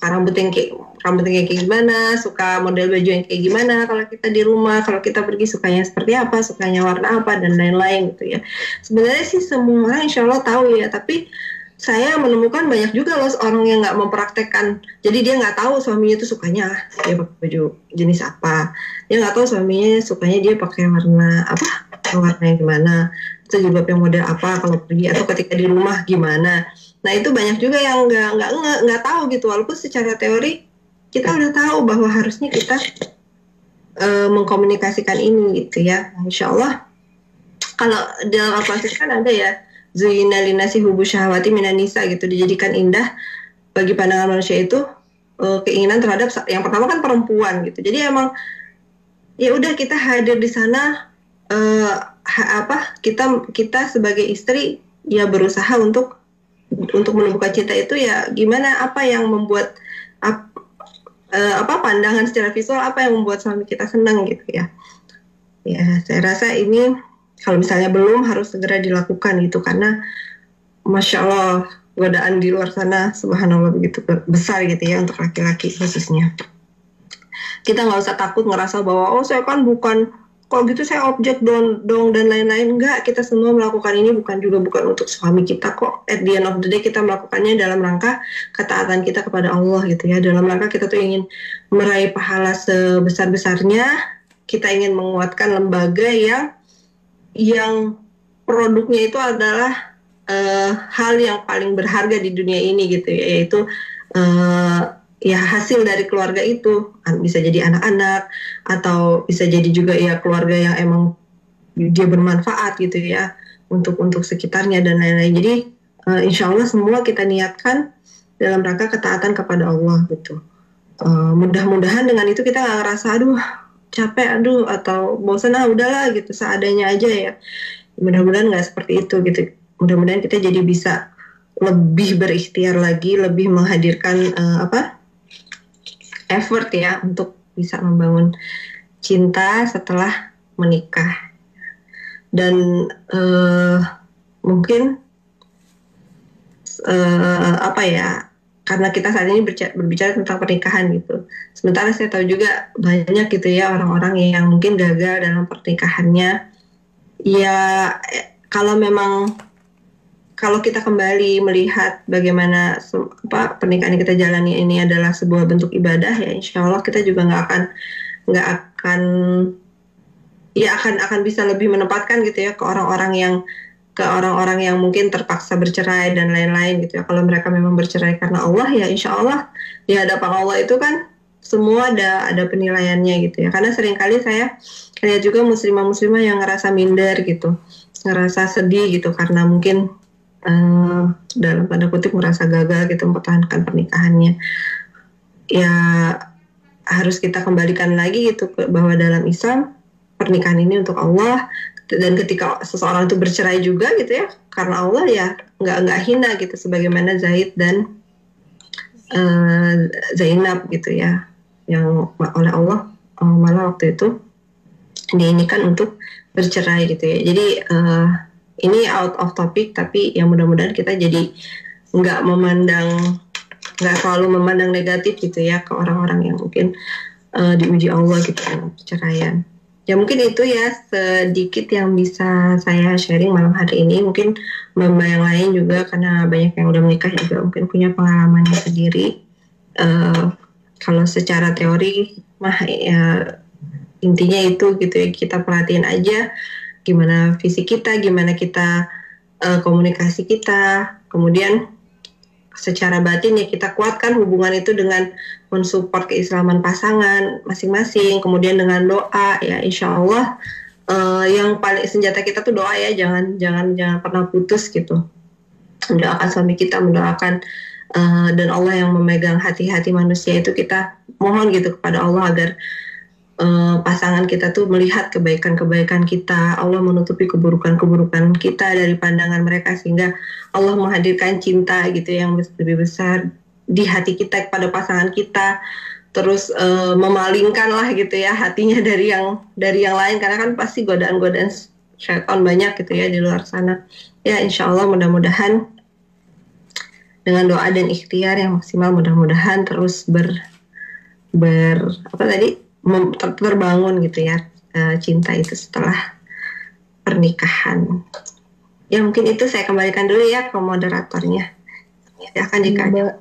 Rambut yang kayak rambut yang kayak gimana suka model baju yang kayak gimana kalau kita di rumah kalau kita pergi sukanya seperti apa sukanya warna apa dan lain-lain gitu ya. Sebenarnya sih semua orang insya Allah tahu ya tapi saya menemukan banyak juga loh orang yang nggak mempraktekkan. Jadi dia nggak tahu suaminya itu sukanya dia pakai baju jenis apa. Dia nggak tahu suaminya sukanya dia pakai warna apa warna yang gimana juga yang model apa kalau pergi atau ketika di rumah gimana. Nah itu banyak juga yang nggak nggak nggak tahu gitu. Walaupun secara teori kita udah tahu bahwa harusnya kita uh, mengkomunikasikan ini gitu ya. Insya Allah kalau dalam Al-Quran kan ada ya Zuyina linasi hubu syahwati minanisa gitu. Dijadikan indah bagi pandangan manusia itu uh, keinginan terhadap yang pertama kan perempuan gitu. Jadi emang ya udah kita hadir di sana uh, ha, apa kita kita sebagai istri ya berusaha untuk untuk menumbuhkan cinta itu ya gimana apa yang membuat ap, uh, apa pandangan secara visual apa yang membuat suami kita senang gitu ya. Ya saya rasa ini kalau misalnya belum harus segera dilakukan gitu. Karena masya Allah godaan di luar sana subhanallah begitu besar gitu ya untuk laki-laki khususnya. Kita nggak usah takut ngerasa bahwa oh saya kan bukan kalau gitu saya objek dong, dong dan lain-lain. Enggak kita semua melakukan ini bukan juga bukan untuk suami kita kok. At the end of the day kita melakukannya dalam rangka ketaatan kita kepada Allah gitu ya. Dalam rangka kita tuh ingin meraih pahala sebesar-besarnya kita ingin menguatkan lembaga yang yang produknya itu adalah uh, hal yang paling berharga di dunia ini gitu ya yaitu uh, ya hasil dari keluarga itu. Bisa jadi anak-anak atau bisa jadi juga ya keluarga yang emang dia bermanfaat gitu ya untuk untuk sekitarnya dan lain-lain. Jadi uh, insya Allah semua kita niatkan dalam rangka ketaatan kepada Allah gitu. Uh, mudah-mudahan dengan itu kita nggak ngerasa aduh capek aduh atau bosan ah udahlah gitu. Seadanya aja ya. Mudah-mudahan nggak seperti itu gitu. Mudah-mudahan kita jadi bisa lebih berikhtiar lagi lebih menghadirkan uh, apa effort ya untuk bisa membangun cinta setelah menikah. Dan uh, mungkin uh, apa ya karena kita saat ini berbicara, tentang pernikahan gitu. Sementara saya tahu juga banyak gitu ya orang-orang yang mungkin gagal dalam pernikahannya. Ya eh, kalau memang kalau kita kembali melihat bagaimana apa pernikahan yang kita jalani ini adalah sebuah bentuk ibadah ya insya Allah kita juga nggak akan nggak akan ya akan akan bisa lebih menempatkan gitu ya ke orang-orang yang ke orang-orang yang mungkin terpaksa bercerai dan lain-lain gitu ya. Kalau mereka memang bercerai karena Allah ya insya Allah di hadapan Allah itu kan semua ada ada penilaiannya gitu ya. Karena sering kali saya lihat juga muslimah-muslimah yang ngerasa minder gitu ngerasa sedih gitu karena mungkin uh, dalam tanda kutip merasa gagal gitu mempertahankan pernikahannya. Ya harus kita kembalikan lagi gitu bahwa dalam Islam pernikahan ini untuk Allah dan ketika seseorang itu bercerai juga gitu ya karena Allah ya nggak nggak hina gitu sebagaimana Zaid dan uh, Zainab gitu ya yang oleh Allah uh, malah waktu itu diinikan untuk bercerai gitu ya jadi uh, ini out of topic tapi yang mudah-mudahan kita jadi nggak memandang nggak selalu memandang negatif gitu ya ke orang-orang yang mungkin uh, diuji Allah gitu dalam perceraian. Ya mungkin itu ya sedikit yang bisa saya sharing malam hari ini. Mungkin mbak yang lain juga karena banyak yang udah menikah juga mungkin punya pengalamannya sendiri. Uh, kalau secara teori mah ya intinya itu gitu ya kita perhatiin aja gimana visi kita, gimana kita uh, komunikasi kita, kemudian secara batin ya kita kuatkan hubungan itu dengan mensupport keislaman pasangan masing-masing, kemudian dengan doa ya insya Allah uh, yang paling senjata kita tuh doa ya jangan jangan jangan pernah putus gitu. Mendoakan suami kita mendoakan uh, dan Allah yang memegang hati-hati manusia itu kita mohon gitu kepada Allah agar uh, pasangan kita tuh melihat kebaikan-kebaikan kita, Allah menutupi keburukan-keburukan kita dari pandangan mereka sehingga Allah menghadirkan cinta gitu yang lebih besar di hati kita kepada pasangan kita. Terus uh, memalingkan lah gitu ya hatinya dari yang dari yang lain. Karena kan pasti godaan-godaan syaitan banyak gitu ya di luar sana. Ya insya Allah mudah-mudahan dengan doa dan ikhtiar yang maksimal mudah-mudahan terus ber ber apa tadi terbangun gitu ya uh, cinta itu setelah pernikahan. Ya mungkin itu saya kembalikan dulu ya ke moderatornya. Ya akan jika ada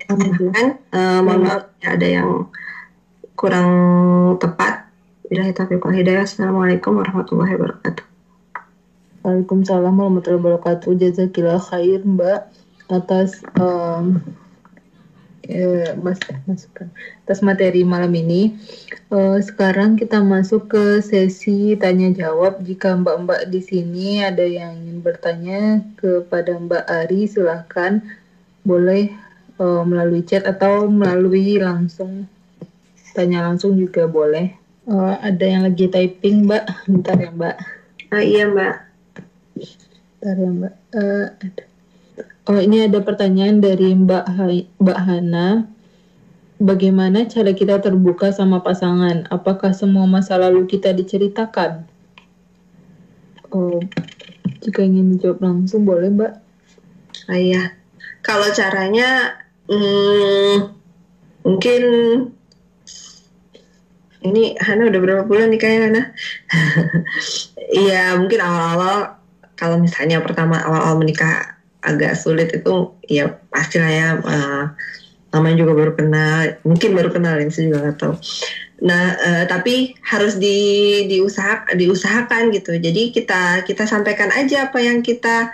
uh, mohon maaf ya, ada yang kurang tepat. Bila taufiq wal hidayah. Assalamualaikum warahmatullahi wabarakatuh. Waalaikumsalam warahmatullahi wabarakatuh. Jazakillah khair Mbak atas um, eh, mas masukan atas materi malam ini. Uh, sekarang kita masuk ke sesi tanya jawab. Jika mbak-mbak di sini ada yang ingin bertanya kepada Mbak Ari, silahkan boleh uh, melalui chat atau melalui langsung tanya langsung juga boleh. Uh, ada yang lagi typing, Mbak. Bentar ya, Mbak. Ah, iya, Mbak. Bentar ya, Mbak. Uh, ada. Oh, ini ada pertanyaan dari Mbak Hai, Mbak Hana. Bagaimana cara kita terbuka sama pasangan? Apakah semua masa lalu kita diceritakan? Oh, jika ingin dijawab langsung boleh, Mbak. Ah, iya. Kalau caranya, hmm, mungkin ini Hana udah berapa bulan nih kayaknya Hana? Iya mungkin awal-awal kalau misalnya pertama awal-awal menikah agak sulit itu ya pastilah ya uh, juga baru kenal mungkin baru kenal ini saya juga nggak tahu. Nah uh, tapi harus di diusaha diusahakan gitu. Jadi kita kita sampaikan aja apa yang kita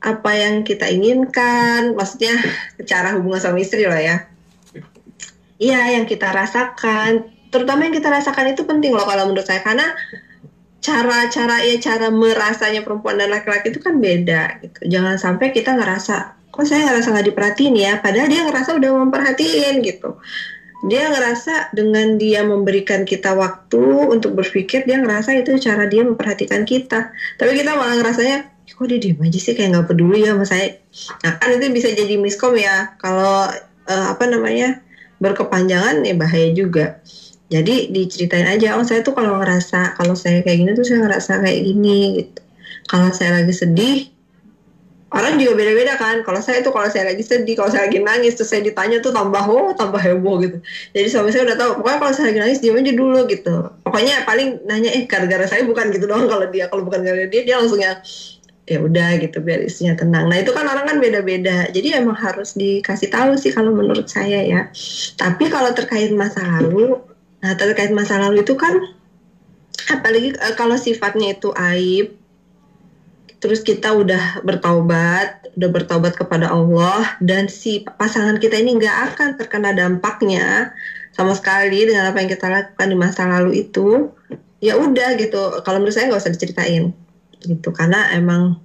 apa yang kita inginkan, maksudnya cara hubungan sama istri lah ya. Iya yang kita rasakan terutama yang kita rasakan itu penting loh kalau menurut saya karena cara-cara ya cara merasanya perempuan dan laki-laki itu kan beda gitu. Jangan sampai kita ngerasa kok saya ngerasa nggak diperhatiin ya, padahal dia ngerasa udah memperhatiin gitu. Dia ngerasa dengan dia memberikan kita waktu untuk berpikir, dia ngerasa itu cara dia memperhatikan kita. Tapi kita malah ngerasanya, kok dia diem aja sih kayak nggak peduli ya sama saya. Nah kan itu bisa jadi miskom ya, kalau uh, apa namanya berkepanjangan ya bahaya juga jadi diceritain aja oh saya tuh kalau ngerasa kalau saya kayak gini tuh saya ngerasa kayak gini gitu. Kalau saya lagi sedih orang juga beda-beda kan. Kalau saya tuh kalau saya lagi sedih kalau saya lagi nangis terus saya ditanya tuh tambah oh tambah heboh gitu. Jadi suami saya udah tahu pokoknya kalau saya lagi nangis diam aja dulu gitu. Pokoknya paling nanya eh gara-gara saya bukan gitu doang. Kalau dia kalau bukan gara-gara dia dia langsung ya ya udah gitu biar istrinya tenang. Nah itu kan orang kan beda-beda. Jadi emang harus dikasih tahu sih kalau menurut saya ya. Tapi kalau terkait masa lalu Nah, terkait masa lalu itu kan apalagi uh, kalau sifatnya itu aib terus kita udah bertaubat, udah bertaubat kepada Allah dan si pasangan kita ini nggak akan terkena dampaknya sama sekali dengan apa yang kita lakukan di masa lalu itu, ya udah gitu. Kalau menurut saya nggak usah diceritain gitu karena emang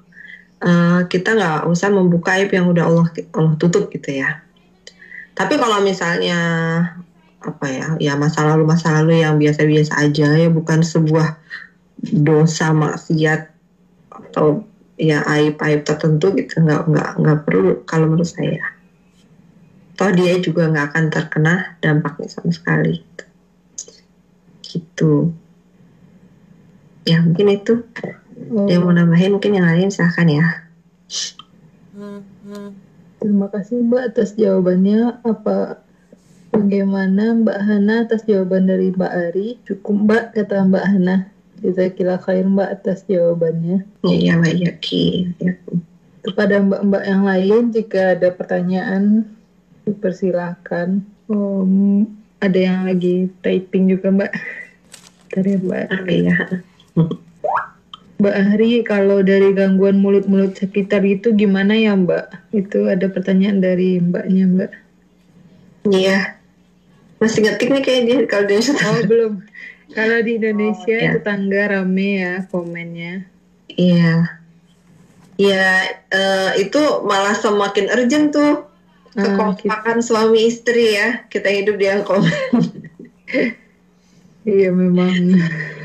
uh, kita nggak usah membuka aib yang udah Allah Allah tutup gitu ya. Tapi kalau misalnya apa ya ya masa lalu masa lalu yang biasa-biasa aja ya bukan sebuah dosa maksiat atau ya aib-aib tertentu gitu nggak nggak nggak perlu kalau menurut saya. Toh dia juga nggak akan terkena dampaknya sama sekali. Gitu. Ya mungkin itu. Oh. dia mau nambahin? Mungkin yang lain silahkan ya. Terima kasih mbak atas jawabannya. Apa Bagaimana Mbak Hana atas jawaban dari Mbak Ari? Cukup Mbak, kata Mbak Hana. kira khair Mbak atas jawabannya. Iya Mbak Yaki. Ya. Kepada Mbak-Mbak yang lain, jika ada pertanyaan, dipersilahkan. Um, ada yang lagi typing juga Mbak. Dari ya, Mbak. Oh, iya. Mbak Ari, kalau dari gangguan mulut-mulut sekitar itu gimana ya Mbak? Itu ada pertanyaan dari Mbaknya Mbak. Iya, masih ngetik nih kayak dia kalau di Indonesia. Oh belum. Kalau di Indonesia oh, ya. tetangga rame ya komennya. Iya. Iya, uh, itu malah semakin urgent tuh ah, kekompakan gitu. suami istri ya. Kita hidup di komen. iya memang.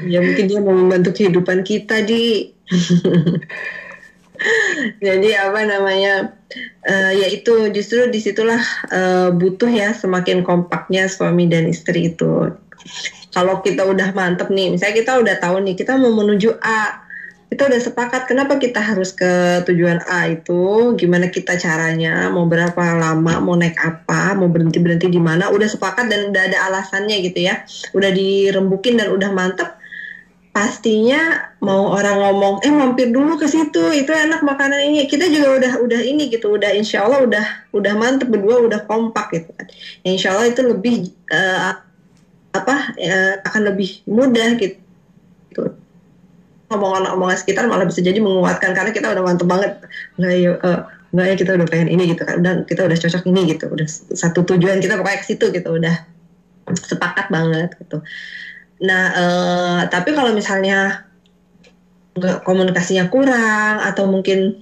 Ya mungkin dia mau membantu kehidupan kita di. Jadi apa namanya? uh, ya itu justru di situlah uh, butuh ya semakin kompaknya suami dan istri itu. Kalau kita udah mantep nih, misalnya kita udah tahu nih kita mau menuju A, kita udah sepakat kenapa kita harus ke tujuan A itu, gimana kita caranya, mau berapa lama, mau naik apa, mau berhenti berhenti di mana, udah sepakat dan udah ada alasannya gitu ya, udah dirembukin dan udah mantep pastinya mau orang ngomong eh mampir dulu ke situ itu enak makanan ini. Kita juga udah udah ini gitu udah insya Allah udah udah mantep berdua udah kompak gitu kan. Ya, insya Allah itu lebih uh, apa uh, akan lebih mudah gitu, omongan-omongan sekitar malah bisa jadi menguatkan karena kita udah mantep banget. Nggak ya uh, ya kita udah pengen ini gitu kan. Udah kita udah cocok ini gitu. Udah satu tujuan kita pokoknya ke situ gitu udah sepakat banget gitu nah uh, tapi kalau misalnya komunikasinya kurang atau mungkin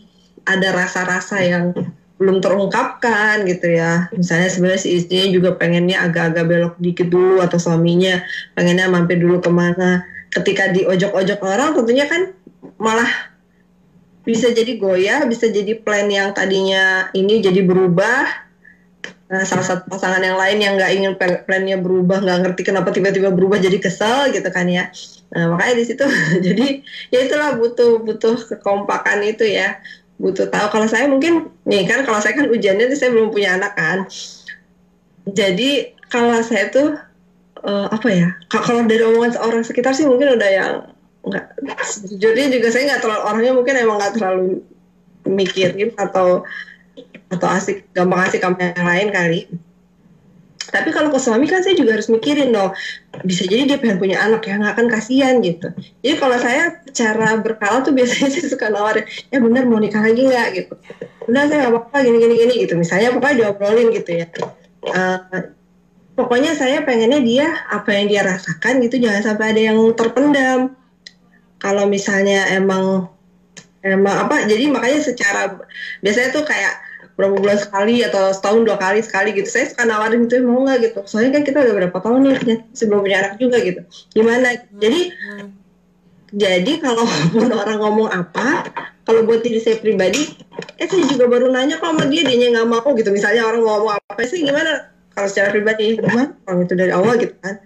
ada rasa-rasa yang belum terungkapkan gitu ya. Misalnya sebenarnya si istrinya juga pengennya agak-agak belok dikit dulu atau suaminya pengennya mampir dulu ke mana. Ketika di ojok-ojok orang tentunya kan malah bisa jadi goyah bisa jadi plan yang tadinya ini jadi berubah Nah, salah satu pasangan yang lain yang nggak ingin plannya berubah, nggak ngerti kenapa tiba-tiba berubah jadi kesel gitu kan ya. Nah, makanya di situ jadi ya itulah butuh butuh kekompakan itu ya. Butuh tahu. Kalau saya mungkin nih kan kalau saya kan ujiannya saya belum punya anak kan. Jadi kalau saya tuh uh, apa ya kalau dari omongan orang sekitar sih mungkin udah yang nggak jadi juga saya nggak terlalu orangnya mungkin emang nggak terlalu mikirin atau atau asik gampang asik sama yang lain kali. Tapi kalau ke suami kan saya juga harus mikirin dong bisa jadi dia pengen punya anak ya nggak akan kasihan gitu. Jadi kalau saya cara berkala tuh biasanya saya suka nawarin ya bener mau nikah lagi nggak? gitu. Udah saya nggak apa-apa gini gini gini gitu. Misalnya pokoknya diobrolin gitu ya. Uh, pokoknya saya pengennya dia apa yang dia rasakan gitu jangan sampai ada yang terpendam. Kalau misalnya emang emang apa jadi makanya secara biasanya tuh kayak berapa bulan sekali atau setahun dua kali sekali gitu. Saya suka nawarin gitu mau nggak? gitu. Soalnya kan kita udah berapa tahun nih sebelum punya anak juga gitu. Gimana? Jadi hmm. jadi kalau pun orang ngomong apa kalau buat diri saya pribadi eh saya juga baru nanya kok sama dia dia nggak mau gitu. Misalnya orang mau ngomong apa sih gimana? Kalau secara pribadi gimana? Orang itu dari awal gitu kan.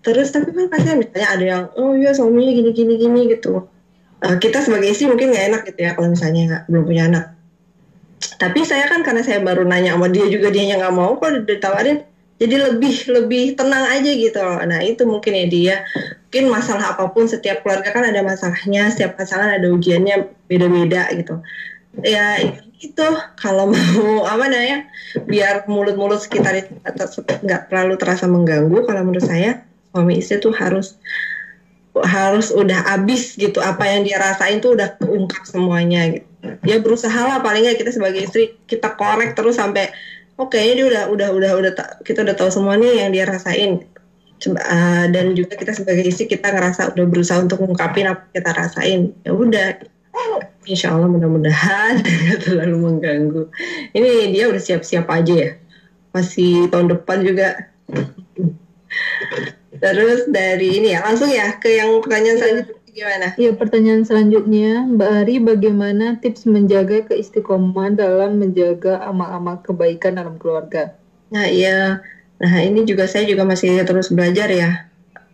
Terus tapi kan kasihan misalnya ada yang oh iya suaminya gini gini gini gitu. Uh, kita sebagai istri mungkin nggak enak gitu ya kalau misalnya nggak belum punya anak tapi saya kan karena saya baru nanya sama dia juga dia nggak mau kok ditawarin jadi lebih lebih tenang aja gitu. Loh nah itu mungkin ya dia. Mungkin masalah apa pun setiap keluarga kan ada masalahnya setiap pasangan ada ujiannya beda-beda gitu. Ya itu kalau mau apa namanya biar mulut-mulut sekitar itu nggak terlalu terasa mengganggu kalau menurut saya suami istri tuh harus harus udah abis gitu apa yang dia rasain tuh udah keungkap semuanya gitu ya berusaha lah paling nggak kita sebagai istri kita korek terus sampai oke okay, dia udah udah udah udah kita udah tahu semua nih yang dia rasain uh, dan juga kita sebagai istri kita ngerasa udah berusaha untuk mengungkapin apa kita rasain ya udah Insya Allah mudah-mudahan tidak terlalu mengganggu. Ini dia udah siap-siap aja ya. Masih tahun depan juga. Terus dari ini ya langsung ya ke yang pertanyaan selanjutnya gimana? Iya pertanyaan selanjutnya Mbak Ari bagaimana tips menjaga keistiqomahan dalam menjaga amal-amal kebaikan dalam keluarga? Nah iya, nah ini juga saya juga masih terus belajar ya.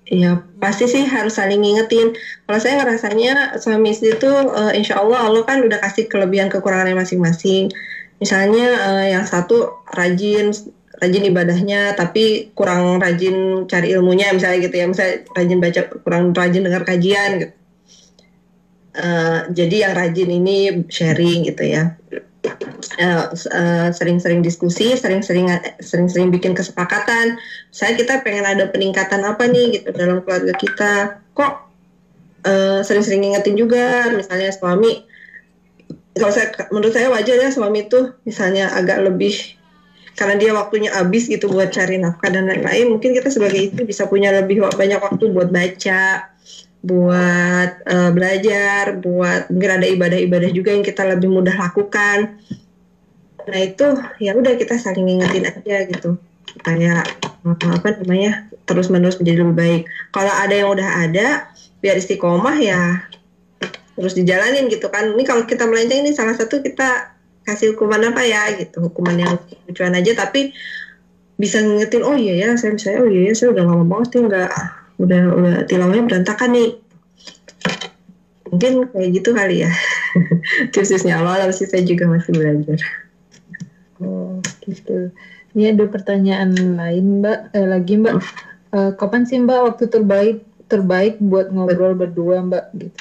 Iya pasti sih harus saling ngingetin. Kalau saya ngerasanya suami istri itu uh, insya Allah Allah kan udah kasih kelebihan kekurangannya masing-masing. Misalnya uh, yang satu rajin rajin ibadahnya tapi kurang rajin cari ilmunya misalnya gitu ya misalnya rajin baca kurang rajin dengar kajian gitu uh, jadi yang rajin ini sharing gitu ya sering-sering uh, uh, diskusi, sering-sering sering-sering bikin kesepakatan. Saya kita pengen ada peningkatan apa nih gitu dalam keluarga kita. Kok uh, sering-sering ingetin juga, misalnya suami. Kalau saya menurut saya wajar ya suami itu misalnya agak lebih karena dia waktunya habis gitu buat cari nafkah dan lain-lain mungkin kita sebagai istri bisa punya lebih banyak waktu buat baca buat uh, belajar buat mungkin ada ibadah-ibadah juga yang kita lebih mudah lakukan. Nah itu ya udah kita saling ngingetin aja gitu. Kayak apa namanya terus menerus menjadi lebih baik. Kalau ada yang udah ada biar istiqomah ya terus dijalanin gitu kan. Ini kalau kita melenceng ini salah satu kita kasih hukuman apa ya gitu. Hukuman yang lucuan aja tapi bisa ngingetin oh iya ya saya misalnya oh iya ya saya udah lama banget nih nggak udah udah tilawahnya berantakan nih. Mungkin kayak gitu kali ya. Khususnya awal sih saya juga masih belajar. Oh gitu. Ini ada pertanyaan lain mbak eh, lagi mbak. Uh, kapan sih mbak waktu terbaik terbaik buat ngobrol berdua mbak gitu?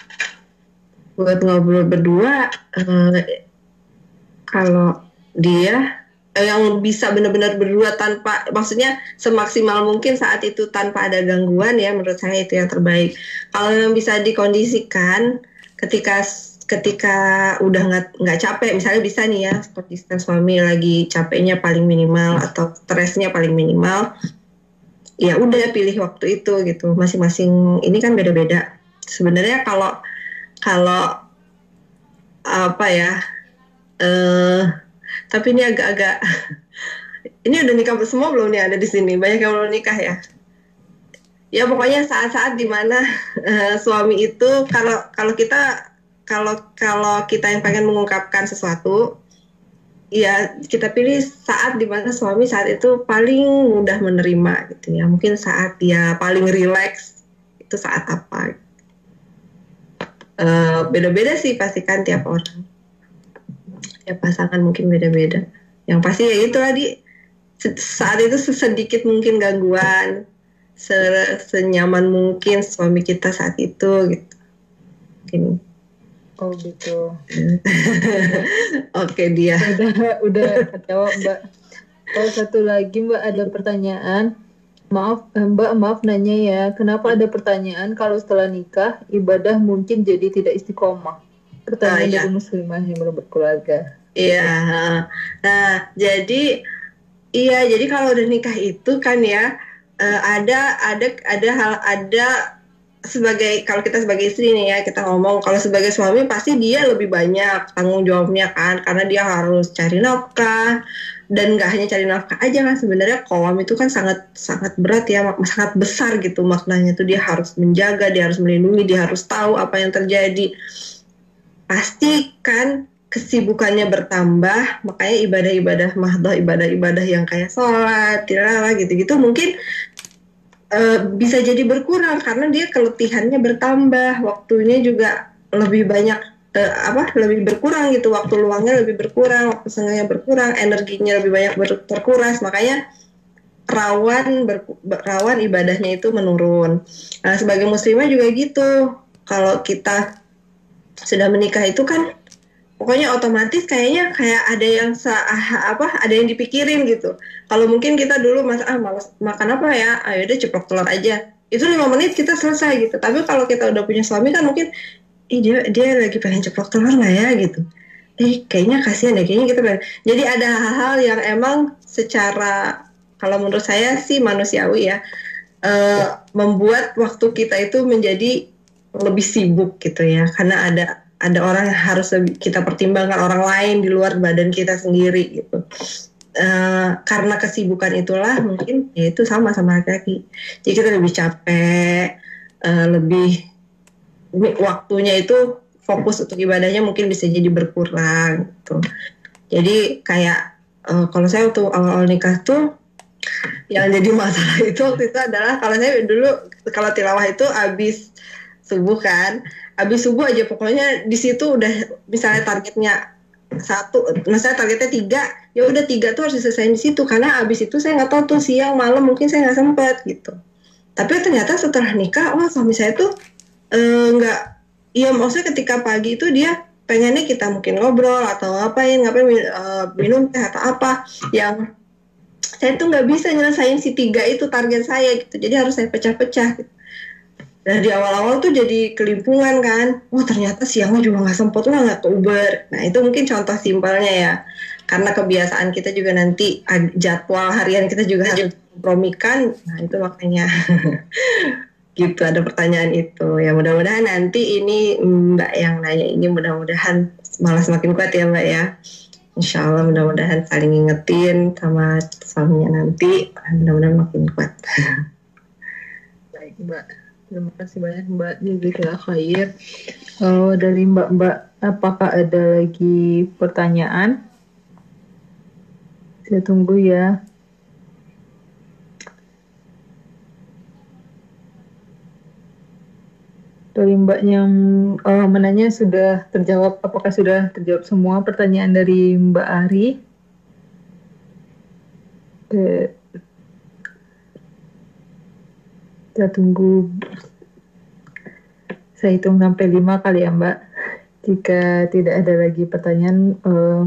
Buat ngobrol berdua uh, kalau dia eh, yang bisa benar-benar berdua tanpa maksudnya semaksimal mungkin saat itu tanpa ada gangguan ya menurut saya itu yang terbaik. Kalau yang bisa dikondisikan ketika ketika udah nggak nggak capek misalnya bisa nih ya konsisten suami lagi capeknya paling minimal atau stresnya paling minimal ya udah pilih waktu itu gitu. Masing-masing ini kan beda-beda. Sebenarnya kalau kalau apa ya eh tapi ini agak-agak ini udah nikah semua belum nih ada di sini? Banyak yang belum nikah ya? Ya pokoknya saat-saat di mana uh, suami itu kalau kalau kita kalau kalau kita yang pengen mengungkapkan sesuatu ya kita pilih saat di mana suami saat itu paling mudah menerima gitu ya. Mungkin saat dia paling rileks itu saat apa? Uh, beda-beda sih pastikan tiap orang tiap pasangan mungkin beda-beda yang pasti ya itu tadi saat itu sedikit mungkin gangguan se senyaman mungkin suami kita saat itu gitu mungkin Oh gitu. Oke dia. Udah udah jawab Mbak. Oh satu lagi Mbak ada pertanyaan. Maaf Mbak maaf nanya ya. Kenapa ada pertanyaan kalau setelah nikah ibadah mungkin jadi tidak istiqomah? Pertanyaan ah, iya. dari muslimah yang belum berkeluarga. Iya. Nah jadi iya jadi kalau udah nikah itu kan ya uh, ada ada ada hal ada sebagai kalau kita sebagai istri nih ya kita ngomong kalau sebagai suami pasti dia lebih banyak tanggung jawabnya kan karena dia harus cari nafkah dan nggak hanya cari nafkah aja kan sebenarnya kawam itu kan sangat sangat berat ya sangat besar gitu maknanya tuh dia harus menjaga dia harus melindungi dia harus tahu apa yang terjadi pasti kan kesibukannya bertambah makanya ibadah-ibadah mahdoh ibadah-ibadah yang kayak sholat tirala gitu-gitu mungkin uh, bisa jadi berkurang karena dia keletihannya bertambah, waktunya juga lebih banyak uh, apa lebih berkurang gitu, waktu luangnya lebih berkurang, waktu sengahnya berkurang, energinya lebih banyak ber terkuras, makanya rawan ber, rawan ibadahnya itu menurun. Nah, sebagai muslimah juga gitu. Kalau kita sudah menikah itu kan pokoknya otomatis kayaknya kayak ada yang sa ah, apa ada yang dipikirin gitu. Kalau mungkin kita dulu mas ah malas makan apa ya? Ayo deh ceplok telur aja. Itu lima menit kita selesai gitu. Tapi kalau kita udah punya suami kan mungkin Ih, dia dia lagi pengen ceplok telur nggak ya? Gitu. Eh kayaknya kasihan deh kayaknya gitu kan jadi ada hal-hal yang emang secara kalau menurut saya sih manusiawi ya uh, membuat waktu kita itu menjadi lebih sibuk gitu ya karena ada ada orang yang harus kita pertimbangkan orang lain di luar badan kita sendiri gitu. Uh, karena kesibukan itulah mungkin ya itu sama sama laki-laki. Jadi kita lebih capek, uh, lebih waktunya itu fokus untuk ibadahnya mungkin bisa jadi berkurang gitu. Jadi kayak uh, kalau saya waktu awal-awal nikah tuh yang jadi masalah itu waktu itu adalah kalau saya dulu kalau tilawah itu habis subuh kan habis subuh aja pokoknya di situ udah misalnya targetnya satu, misalnya targetnya tiga, ya udah tiga tuh harus diselesaikan di situ karena abis itu saya nggak tahu tuh siang malam mungkin saya nggak sempet gitu. Tapi ternyata setelah nikah, wah suami saya tuh eh, nggak, uh, iya maksudnya ketika pagi itu dia pengennya kita mungkin ngobrol atau ngapain, ngapain uh, minum teh atau apa yang saya tuh nggak bisa nyelesain si tiga itu target saya gitu, jadi harus saya pecah-pecah. Gitu. Nah di awal-awal tuh jadi kelimpungan kan, wah ternyata siangnya juga nggak sempet lah nggak ke Uber. Nah itu mungkin contoh simpelnya ya, karena kebiasaan kita juga nanti jadwal harian kita juga harus kompromikan. Nah itu makanya gitu ada pertanyaan itu. Ya mudah-mudahan nanti ini Mbak yang nanya ini mudah-mudahan malah semakin kuat ya Mbak ya. Insya Allah mudah-mudahan saling ngingetin sama suaminya nanti, mudah-mudahan makin kuat. Baik Mbak. Terima kasih banyak Mbak Jazika Khair. Uh, dari Mbak-Mbak, apakah ada lagi pertanyaan? Saya tunggu ya. Dari Mbak yang uh, menanya sudah terjawab, apakah sudah terjawab semua pertanyaan dari Mbak Ari? Oke. Kita tunggu saya hitung sampai lima kali ya Mbak. Jika tidak ada lagi pertanyaan, uh,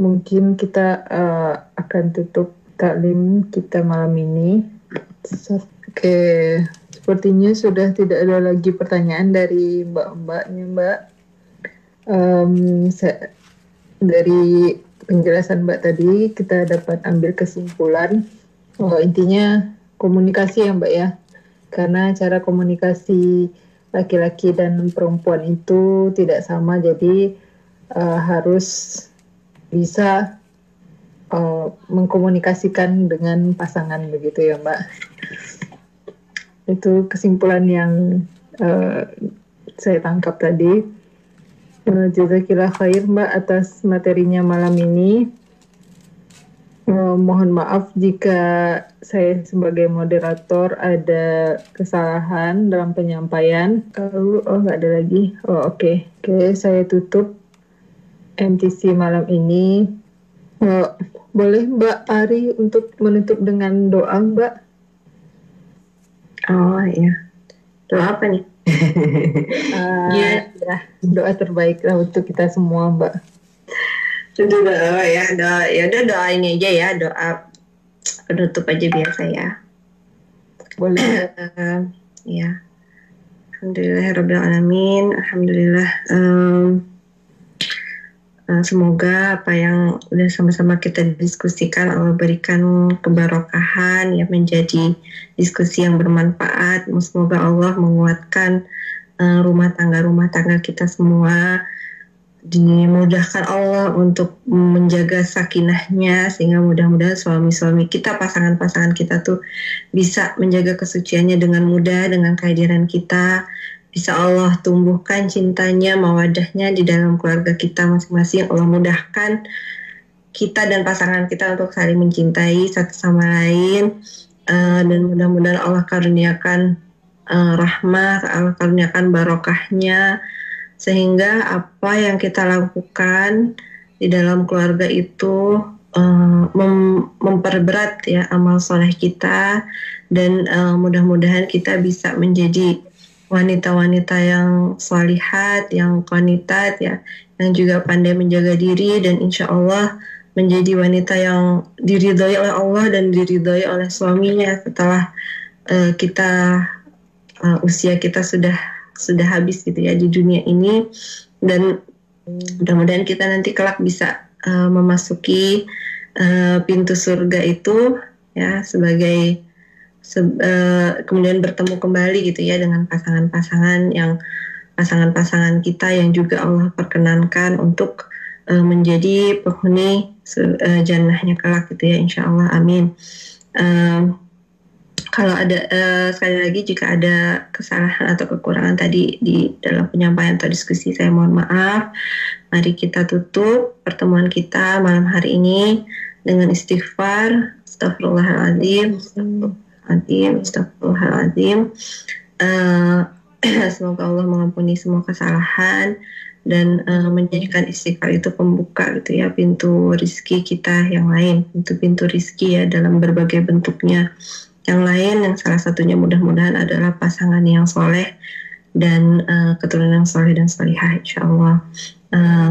mungkin kita uh, akan tutup taklim kita malam ini. Oke, sepertinya sudah tidak ada lagi pertanyaan dari mbak-mbaknya mbak. Um, dari penjelasan mbak tadi kita dapat ambil kesimpulan oh, intinya komunikasi ya mbak ya. Karena cara komunikasi laki-laki dan perempuan itu tidak sama. Jadi uh, harus bisa uh, mengkomunikasikan dengan pasangan begitu ya mbak. Itu kesimpulan yang uh, saya tangkap tadi. Jazakillah khair mbak atas materinya malam ini mohon maaf jika saya sebagai moderator ada kesalahan dalam penyampaian kalau oh nggak ada lagi oh oke okay. oke okay, saya tutup MTC malam ini uh, boleh Mbak Ari untuk menutup dengan doa Mbak Oh iya. Doa apa nih? uh, ya. ya, doa terbaik lah untuk kita semua, Mbak. Tentu doa ya, doa ya udah doa ini aja ya, doa penutup aja biasa ya. Boleh. Uh, ya. Alhamdulillah alamin. Alhamdulillah. Um, Eh, semoga apa yang udah sama-sama kita diskusikan Allah berikan kebarokahan ya menjadi diskusi yang bermanfaat. Semoga Allah menguatkan uh, rumah tangga rumah tangga kita semua dimudahkan Allah untuk menjaga sakinahnya sehingga mudah-mudahan suami-suami kita pasangan-pasangan kita tuh bisa menjaga kesuciannya dengan mudah dengan kehadiran kita. Bisa Allah tumbuhkan cintanya, mawadahnya di dalam keluarga kita masing-masing. Allah mudahkan kita dan pasangan kita untuk saling mencintai satu sama lain. Uh, dan mudah-mudahan Allah karuniakan uh, rahmah, Allah karuniakan barokahnya sehingga apa yang kita lakukan di dalam keluarga itu uh, mem memperberat ya amal soleh kita dan uh, mudah-mudahan kita bisa menjadi wanita-wanita yang salihat, yang konitat ya, yang juga pandai menjaga diri dan insya Allah menjadi wanita yang diridhoi oleh Allah dan diridhoi oleh suaminya setelah uh, kita uh, usia kita sudah sudah habis gitu ya di dunia ini. Dan mudah-mudahan kita nanti kelak bisa uh, memasuki uh, pintu surga itu ya sebagai uh, kemudian bertemu kembali gitu ya dengan pasangan-pasangan yang pasangan-pasangan kita yang juga Allah perkenankan untuk uh, menjadi penghuni uh, jannahnya kelak gitu ya insya Allah. Amin. Uh, kalau ada uh, sekali lagi jika ada kesalahan atau kekurangan tadi di dalam penyampaian atau diskusi saya mohon maaf. Mari kita tutup pertemuan kita malam hari ini dengan istighfar. Astagfirullahaladzim Azim, Astagfirullahaladzim. Uh, semoga Allah mengampuni semua kesalahan dan uh, menjadikan istighfar itu pembuka gitu ya pintu rizki kita yang lain. Pintu-pintu rizki ya dalam berbagai bentuknya yang lain yang salah satunya mudah-mudahan adalah pasangan yang soleh dan uh, keturunan yang soleh dan solihah insya Allah uh,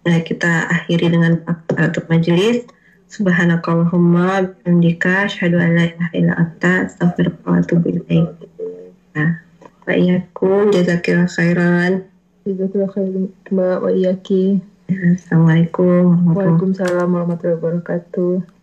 nah kita akhiri dengan penutup majelis Subhanakallahumma bihamdika asyhadu an la ilaha illa anta astaghfiruka wa atubu ilaik. Nah, wa iyyakum khairan. Jazakillah khairan Mbak wa iyyaki. Assalamualaikum Waalaikumsalam warahmatullahi wabarakatuh.